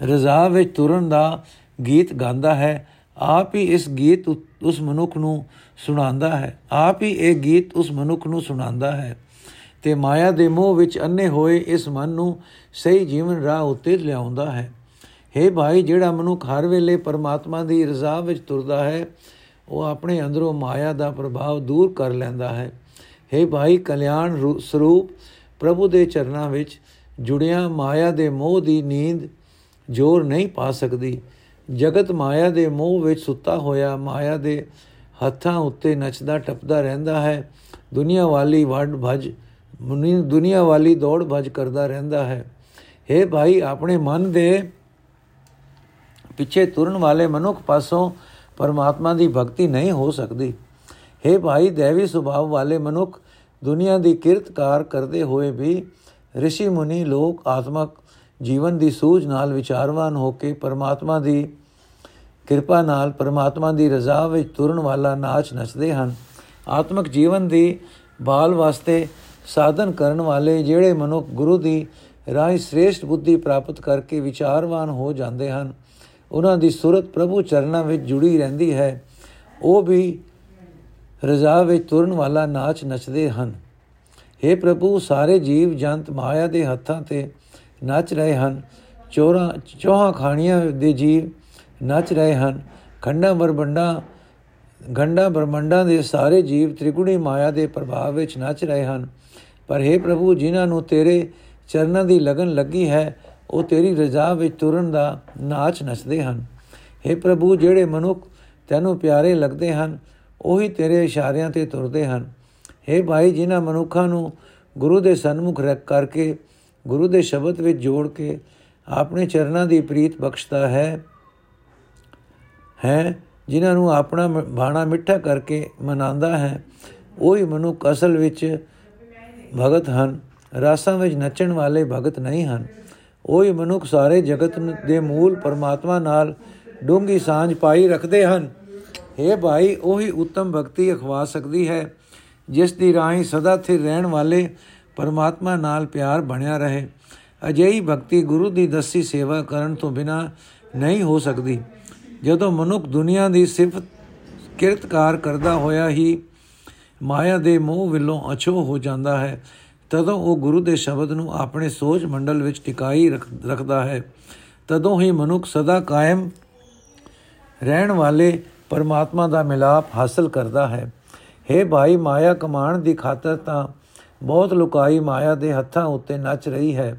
ਰਜ਼ਾ ਵਿੱਚ ਤੁਰਨ ਦਾ ਗੀਤ ਗਾਉਂਦਾ ਹੈ। ਆਪ ਹੀ ਇਸ ਗੀਤ ਉਸ ਮਨੁੱਖ ਨੂੰ ਸੁਣਾਉਂਦਾ ਹੈ। ਆਪ ਹੀ ਇਹ ਗੀਤ ਉਸ ਮਨੁੱਖ ਨੂੰ ਸੁਣਾਉਂਦਾ ਹੈ। ਤੇ ਮਾਇਆ ਦੇ ਮੋਹ ਵਿੱਚ ਅੰਨੇ ਹੋਏ ਇਸ ਮਨ ਨੂੰ ਸਹੀ ਜੀਵਨ ਰਾਹ ਉੱਤੇ ਲਿਆਉਂਦਾ ਹੈ। हे ਭਾਈ, ਜਿਹੜਾ ਮਨੁੱਖ ਹਰ ਵੇਲੇ ਪਰਮਾਤਮਾ ਦੀ ਰਜ਼ਾ ਵਿੱਚ ਤੁਰਦਾ ਹੈ, ਉਹ ਆਪਣੇ ਅੰਦਰੋਂ ਮਾਇਆ ਦਾ ਪ੍ਰਭਾਵ ਦੂਰ ਕਰ ਲੈਂਦਾ ਹੈ। हे ਭਾਈ, ਕਲਿਆਣ ਸਰੂਪ ਪ੍ਰਭੂ ਦੇ ਚਰਨਾਂ ਵਿੱਚ ਜੁੜਿਆ ਮਾਇਆ ਦੇ ਮੋਹ ਦੀ ਨੀਂਦ ਜ਼ੋਰ ਨਹੀਂ ਪਾ ਸਕਦੀ। ਜਗਤ ਮਾਇਆ ਦੇ ਮੋਹ ਵਿੱਚ ਸੁੱਤਾ ਹੋਇਆ, ਮਾਇਆ ਦੇ ਹੱਥਾਂ ਉੱਤੇ ਨੱਚਦਾ, ਟੱਪਦਾ ਰਹਿੰਦਾ ਹੈ। ਦੁਨੀਆ ਵਾਲੀ ਵੜ ਭਜ ਦੁਨੀਆ ਵਾਲੀ ਦੌੜ ਭਜ ਕਰਦਾ ਰਹਿੰਦਾ ਹੈ। हे ਭਾਈ, ਆਪਣੇ ਮਨ ਦੇ ਪਿੱਛੇ ਤੁਰਨ ਵਾਲੇ ਮਨੁੱਖ ਪਾਸੋਂ ਪਰਮਾਤਮਾ ਦੀ ਭਗਤੀ ਨਹੀਂ ਹੋ ਸਕਦੀ। हे ਭਾਈ, ਦੇਵੀ ਸੁਭਾਅ ਵਾਲੇ ਮਨੁੱਖ ਦੁਨੀਆ ਦੀ ਕਿਰਤਕਾਰ ਕਰਦੇ ਹੋਏ ਵੀ ઋષਿ ਮੁਨੀ ਲੋਕ ਆਤਮਕ ਜੀਵਨ ਦੀ ਸੂਝ ਨਾਲ ਵਿਚਾਰਵਾਨ ਹੋ ਕੇ ਪਰਮਾਤਮਾ ਦੀ ਕਿਰਪਾ ਨਾਲ ਪਰਮਾਤਮਾ ਦੀ ਰਜ਼ਾ ਵਿੱਚ ਤੁਰਨ ਵਾਲਾ ਨਾਚ ਨੱਚਦੇ ਹਨ। ਆਤਮਿਕ ਜੀਵਨ ਦੀ ਬਾਲ ਵਾਸਤੇ ਸਾਧਨ ਕਰਨ ਵਾਲੇ ਜਿਹੜੇ ਮਨੁੱਖ ਗੁਰੂ ਦੀ ਰਾਹ ਸ੍ਰੇਸ਼ਟ ਬੁੱਧੀ ਪ੍ਰਾਪਤ ਕਰਕੇ ਵਿਚਾਰਵਾਨ ਹੋ ਜਾਂਦੇ ਹਨ, ਉਹਨਾਂ ਦੀ ਸੁਰਤ ਪ੍ਰਭੂ ਚਰਨਾਂ ਵਿੱਚ ਜੁੜੀ ਰਹਿੰਦੀ ਹੈ, ਉਹ ਵੀ ਰਜ਼ਾ ਵਿੱਚ ਤੁਰਨ ਵਾਲਾ ਨਾਚ ਨੱਚਦੇ ਹਨ। हे ਪ੍ਰਭੂ ਸਾਰੇ ਜੀਵ ਜੰਤ ਮਾਇਆ ਦੇ ਹੱਥਾਂ ਤੇ ਨੱਚ ਰਹੇ ਹਨ ਚੋਰਾ ਚੋਹਾ ਖਾਣੀਆਂ ਦੇ ਜੀਵ ਨੱਚ ਰਹੇ ਹਨ ਖੰਡਾ ਬਰਬੰਡਾ ਗੰਡਾ ਬ੍ਰਹਮੰਡਾਂ ਦੇ ਸਾਰੇ ਜੀਵ ਤ੍ਰਿਗੁਣੀ ਮਾਇਆ ਦੇ ਪ੍ਰਭਾਵ ਵਿੱਚ ਨੱਚ ਰਹੇ ਹਨ ਪਰ हे ਪ੍ਰਭੂ ਜਿਨ੍ਹਾਂ ਨੂੰ ਤੇਰੇ ਚਰਨਾਂ ਦੀ ਲਗਨ ਲੱਗੀ ਹੈ ਉਹ ਤੇਰੀ ਰਜ਼ਾ ਵਿੱਚ ਤੁਰਨ ਦਾ ਨਾਚ ਨੱਚਦੇ ਹਨ हे ਪ੍ਰਭੂ ਜਿਹੜੇ ਮਨੁੱਖ ਤੈਨੂੰ ਪਿਆਰੇ ਲੱਗਦੇ ਹਨ ਉਹੀ ਤੇਰੇ ਇਸ਼ਾਰਿਆਂ ਤੇ ਤੁਰਦੇ ਹਨ हे ਭਾਈ, ਜਿਨ੍ਹਾਂ ਮਨੁੱਖਾਂ ਨੂੰ ਗੁਰੂ ਦੇ ਸਨਮੁਖ ਰੱਖ ਕਰਕੇ, ਗੁਰੂ ਦੇ ਸ਼ਬਦ ਵਿੱਚ ਜੋੜ ਕੇ ਆਪਣੇ ਚਰਨਾਂ ਦੀ ਪ੍ਰੀਤ ਬਖਸ਼ਦਾ ਹੈ ਹੈ, ਜਿਨ੍ਹਾਂ ਨੂੰ ਆਪਣਾ ਬਾਣਾ ਮਿੱਠਾ ਕਰਕੇ ਮਨਾਉਂਦਾ ਹੈ, ਉਹੀ ਮਨੁੱਖ ਅਸਲ ਵਿੱਚ ਭਗਤ ਹਨ, ਰਾਸਾਂ ਵਿੱਚ ਨੱਚਣ ਵਾਲੇ ਭਗਤ ਨਹੀਂ ਹਨ। ਉਹੀ ਮਨੁੱਖ ਸਾਰੇ ਜਗਤ ਦੇ ਮੂਲ ਪਰਮਾਤਮਾ ਨਾਲ ਡੂੰਗੀ ਸਾਂਝ ਪਾਈ ਰੱਖਦੇ ਹਨ। हे ਭਾਈ, ਉਹੀ ਉੱਤਮ ਭਗਤੀ ਅਖਵਾ ਸਕਦੀ ਹੈ। ਜਿਸ ਦੀ ਰਾਹੀਂ ਸਦਾ ਸਥਿਰ ਰਹਿਣ ਵਾਲੇ ਪਰਮਾਤਮਾ ਨਾਲ ਪਿਆਰ ਬਣਿਆ ਰਹੇ। ਅਜਿਹੀ ਭਗਤੀ ਗੁਰੂ ਦੀ ਦੱਸੀ ਸੇਵਾ ਕਰਨ ਤੋਂ ਬਿਨਾ ਨਹੀਂ ਹੋ ਸਕਦੀ। ਜਦੋਂ ਮਨੁੱਖ ਦੁਨੀਆ ਦੀ ਸਿਫਤ ਕਿਰਤਕਾਰ ਕਰਦਾ ਹੋਇਆ ਹੀ ਮਾਇਆ ਦੇ ਮੋਹ ਵਿੱਚੋਂ ਅਛੋ ਹੋ ਜਾਂਦਾ ਹੈ, ਤਦੋਂ ਉਹ ਗੁਰੂ ਦੇ ਸ਼ਬਦ ਨੂੰ ਆਪਣੇ ਸੋਚ ਮੰਡਲ ਵਿੱਚ ਟਿਕਾਈ ਰੱਖਦਾ ਹੈ। ਤਦੋਂ ਹੀ ਮਨੁੱਖ ਸਦਾ ਕਾਇਮ ਰਹਿਣ ਵਾਲੇ ਪਰਮਾਤਮਾ ਦਾ ਮਿਲਾਪ ਹਾਸਲ ਕਰਦਾ ਹੈ। हे ਭਾਈ ਮਾਇਆ ਕਮਾਣ ਦੀ ਖਾਤਰ ਤਾਂ ਬਹੁਤ ਲੁਕਾਈ ਮਾਇਆ ਦੇ ਹੱਥਾਂ ਉੱਤੇ ਨੱਚ ਰਹੀ ਹੈ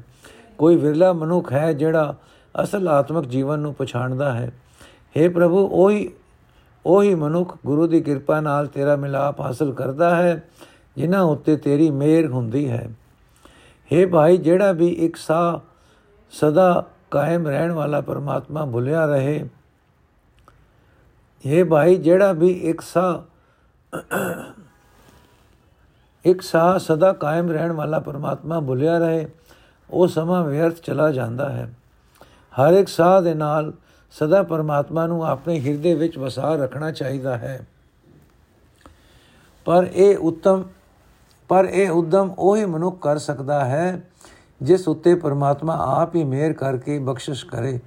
ਕੋਈ ਵਿਰਲਾ ਮਨੁੱਖ ਹੈ ਜਿਹੜਾ ਅਸਲ ਆਤਮਿਕ ਜੀਵਨ ਨੂੰ ਪਛਾਣਦਾ ਹੈ हे ਪ੍ਰਭੂ ਉਹੀ ਉਹੀ ਮਨੁੱਖ ਗੁਰੂ ਦੀ ਕਿਰਪਾ ਨਾਲ ਤੇਰਾ ਮਿਲਾਪ ਹਾਸਲ ਕਰਦਾ ਹੈ ਜਿਨ੍ਹਾਂ ਉੱਤੇ ਤੇਰੀ ਮਿਹਰ ਹੁੰਦੀ ਹੈ हे ਭਾਈ ਜਿਹੜਾ ਵੀ ਇੱਕ ਸਾ ਸਦਾ ਕਾਇਮ ਰਹਿਣ ਵਾਲਾ ਪਰਮਾਤਮਾ ਭੁੱਲਿਆ ਰਹੇ हे ਭਾਈ ਜਿਹੜਾ ਵੀ ਇੱਕ ਸਾ ਇੱਕ ਸਾ ਸਦਾ ਕਾਇਮ ਰਹਿਣ ਵਾਲਾ ਪਰਮਾਤਮਾ ਭੁੱਲਿਆ ਰਹੇ, ਉਹ ਸਮਾਂ ਵਿਅਰਥ ਚਲਾ ਜਾਂਦਾ ਹੈ। ਹਰ ਇੱਕ ਸਾਹ ਦੇ ਨਾਲ ਸਦਾ ਪਰਮਾਤਮਾ ਨੂੰ ਆਪਣੇ ਹਿਰਦੇ ਵਿੱਚ ਵਸਾ ਰੱਖਣਾ ਚਾਹੀਦਾ ਹੈ। ਪਰ ਇਹ ਉੱਤਮ, ਪਰ ਇਹ ਉਦਮ ਉਹੀ ਮਨੁੱਖ ਕਰ ਸਕਦਾ ਹੈ, ਜਿਸ ਉੱਤੇ ਪਰਮਾਤਮਾ ਆਪ ਹੀ ਮਿਹਰ ਕਰਕੇ ਬਖਸ਼ਿਸ਼ ਕਰੇ।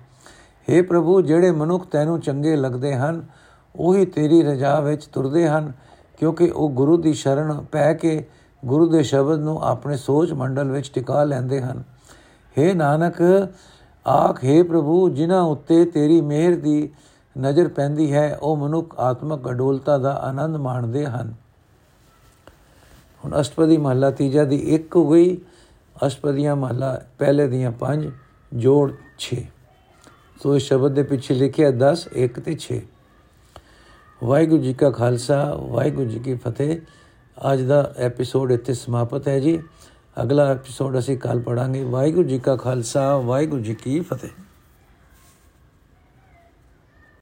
हे ਪ੍ਰਭੂ, ਜਿਹੜੇ ਮਨੁੱਖ ਤੈਨੂੰ ਚੰਗੇ ਲੱਗਦੇ ਹਨ, ਉਹੀ ਤੇਰੀ ਰਜਾ ਵਿੱਚ ਤੁਰਦੇ ਹਨ। ਕਿਉਂਕਿ ਉਹ ਗੁਰੂ ਦੀ ਸ਼ਰਨ ਪੈ ਕੇ ਗੁਰੂ ਦੇ ਸ਼ਬਦ ਨੂੰ ਆਪਣੇ ਸੋਚ ਮੰਡਲ ਵਿੱਚ ਟਿਕਾ ਲੈਂਦੇ ਹਨ। हे ਨਾਨਕ, ਆਖ हे ਪ੍ਰਭੂ, ਜਿਨ੍ਹਾਂ ਉੱਤੇ ਤੇਰੀ ਮਿਹਰ ਦੀ ਨਜ਼ਰ ਪੈਂਦੀ ਹੈ, ਉਹ ਮਨੁੱਖ ਆਤਮਕ ਅਡੋਲਤਾ ਦਾ ਆਨੰਦ ਮਾਣਦੇ ਹਨ। ਹੁਣ ਅਸ਼ਟਪਦੀ ਮਹਲਾ ਤੀਜਾ ਦੀ ਇੱਕ ਹੋ ਗਈ ਅਸ਼ਟਪਦੀਆਂ ਮਹਲਾ ਪਹਿਲੇ ਦੀਆਂ 5 ਜੋੜ 6 ਸੋ ਇਸ ਸ਼ਬਦ ਦੇ ਪਿੱਛੇ ਲਿਖਿਆ 10 1 ਤੇ 6 ਵਾਹਿਗੁਰੂ ਜੀ ਕਾ ਖਾਲਸਾ, ਵਾਹਿਗੁਰੂ ਜੀ ਕੀ ਫਤਿਹ। ਅੱਜ ਦਾ ਐਪੀਸੋਡ ਇੱਥੇ ਸਮਾਪਤ ਹੈ ਜੀ। ਅਗਲਾ ਐਪੀਸੋਡ ਅਸੀਂ ਕੱਲ ਪੜਾਂਗੇ ਵਾਹਿਗੁਰੂ ਜੀ ਕਾ ਖਾਲਸਾ, ਵਾਹਿਗੁਰੂ ਜੀ ਕੀ ਫਤਿਹ।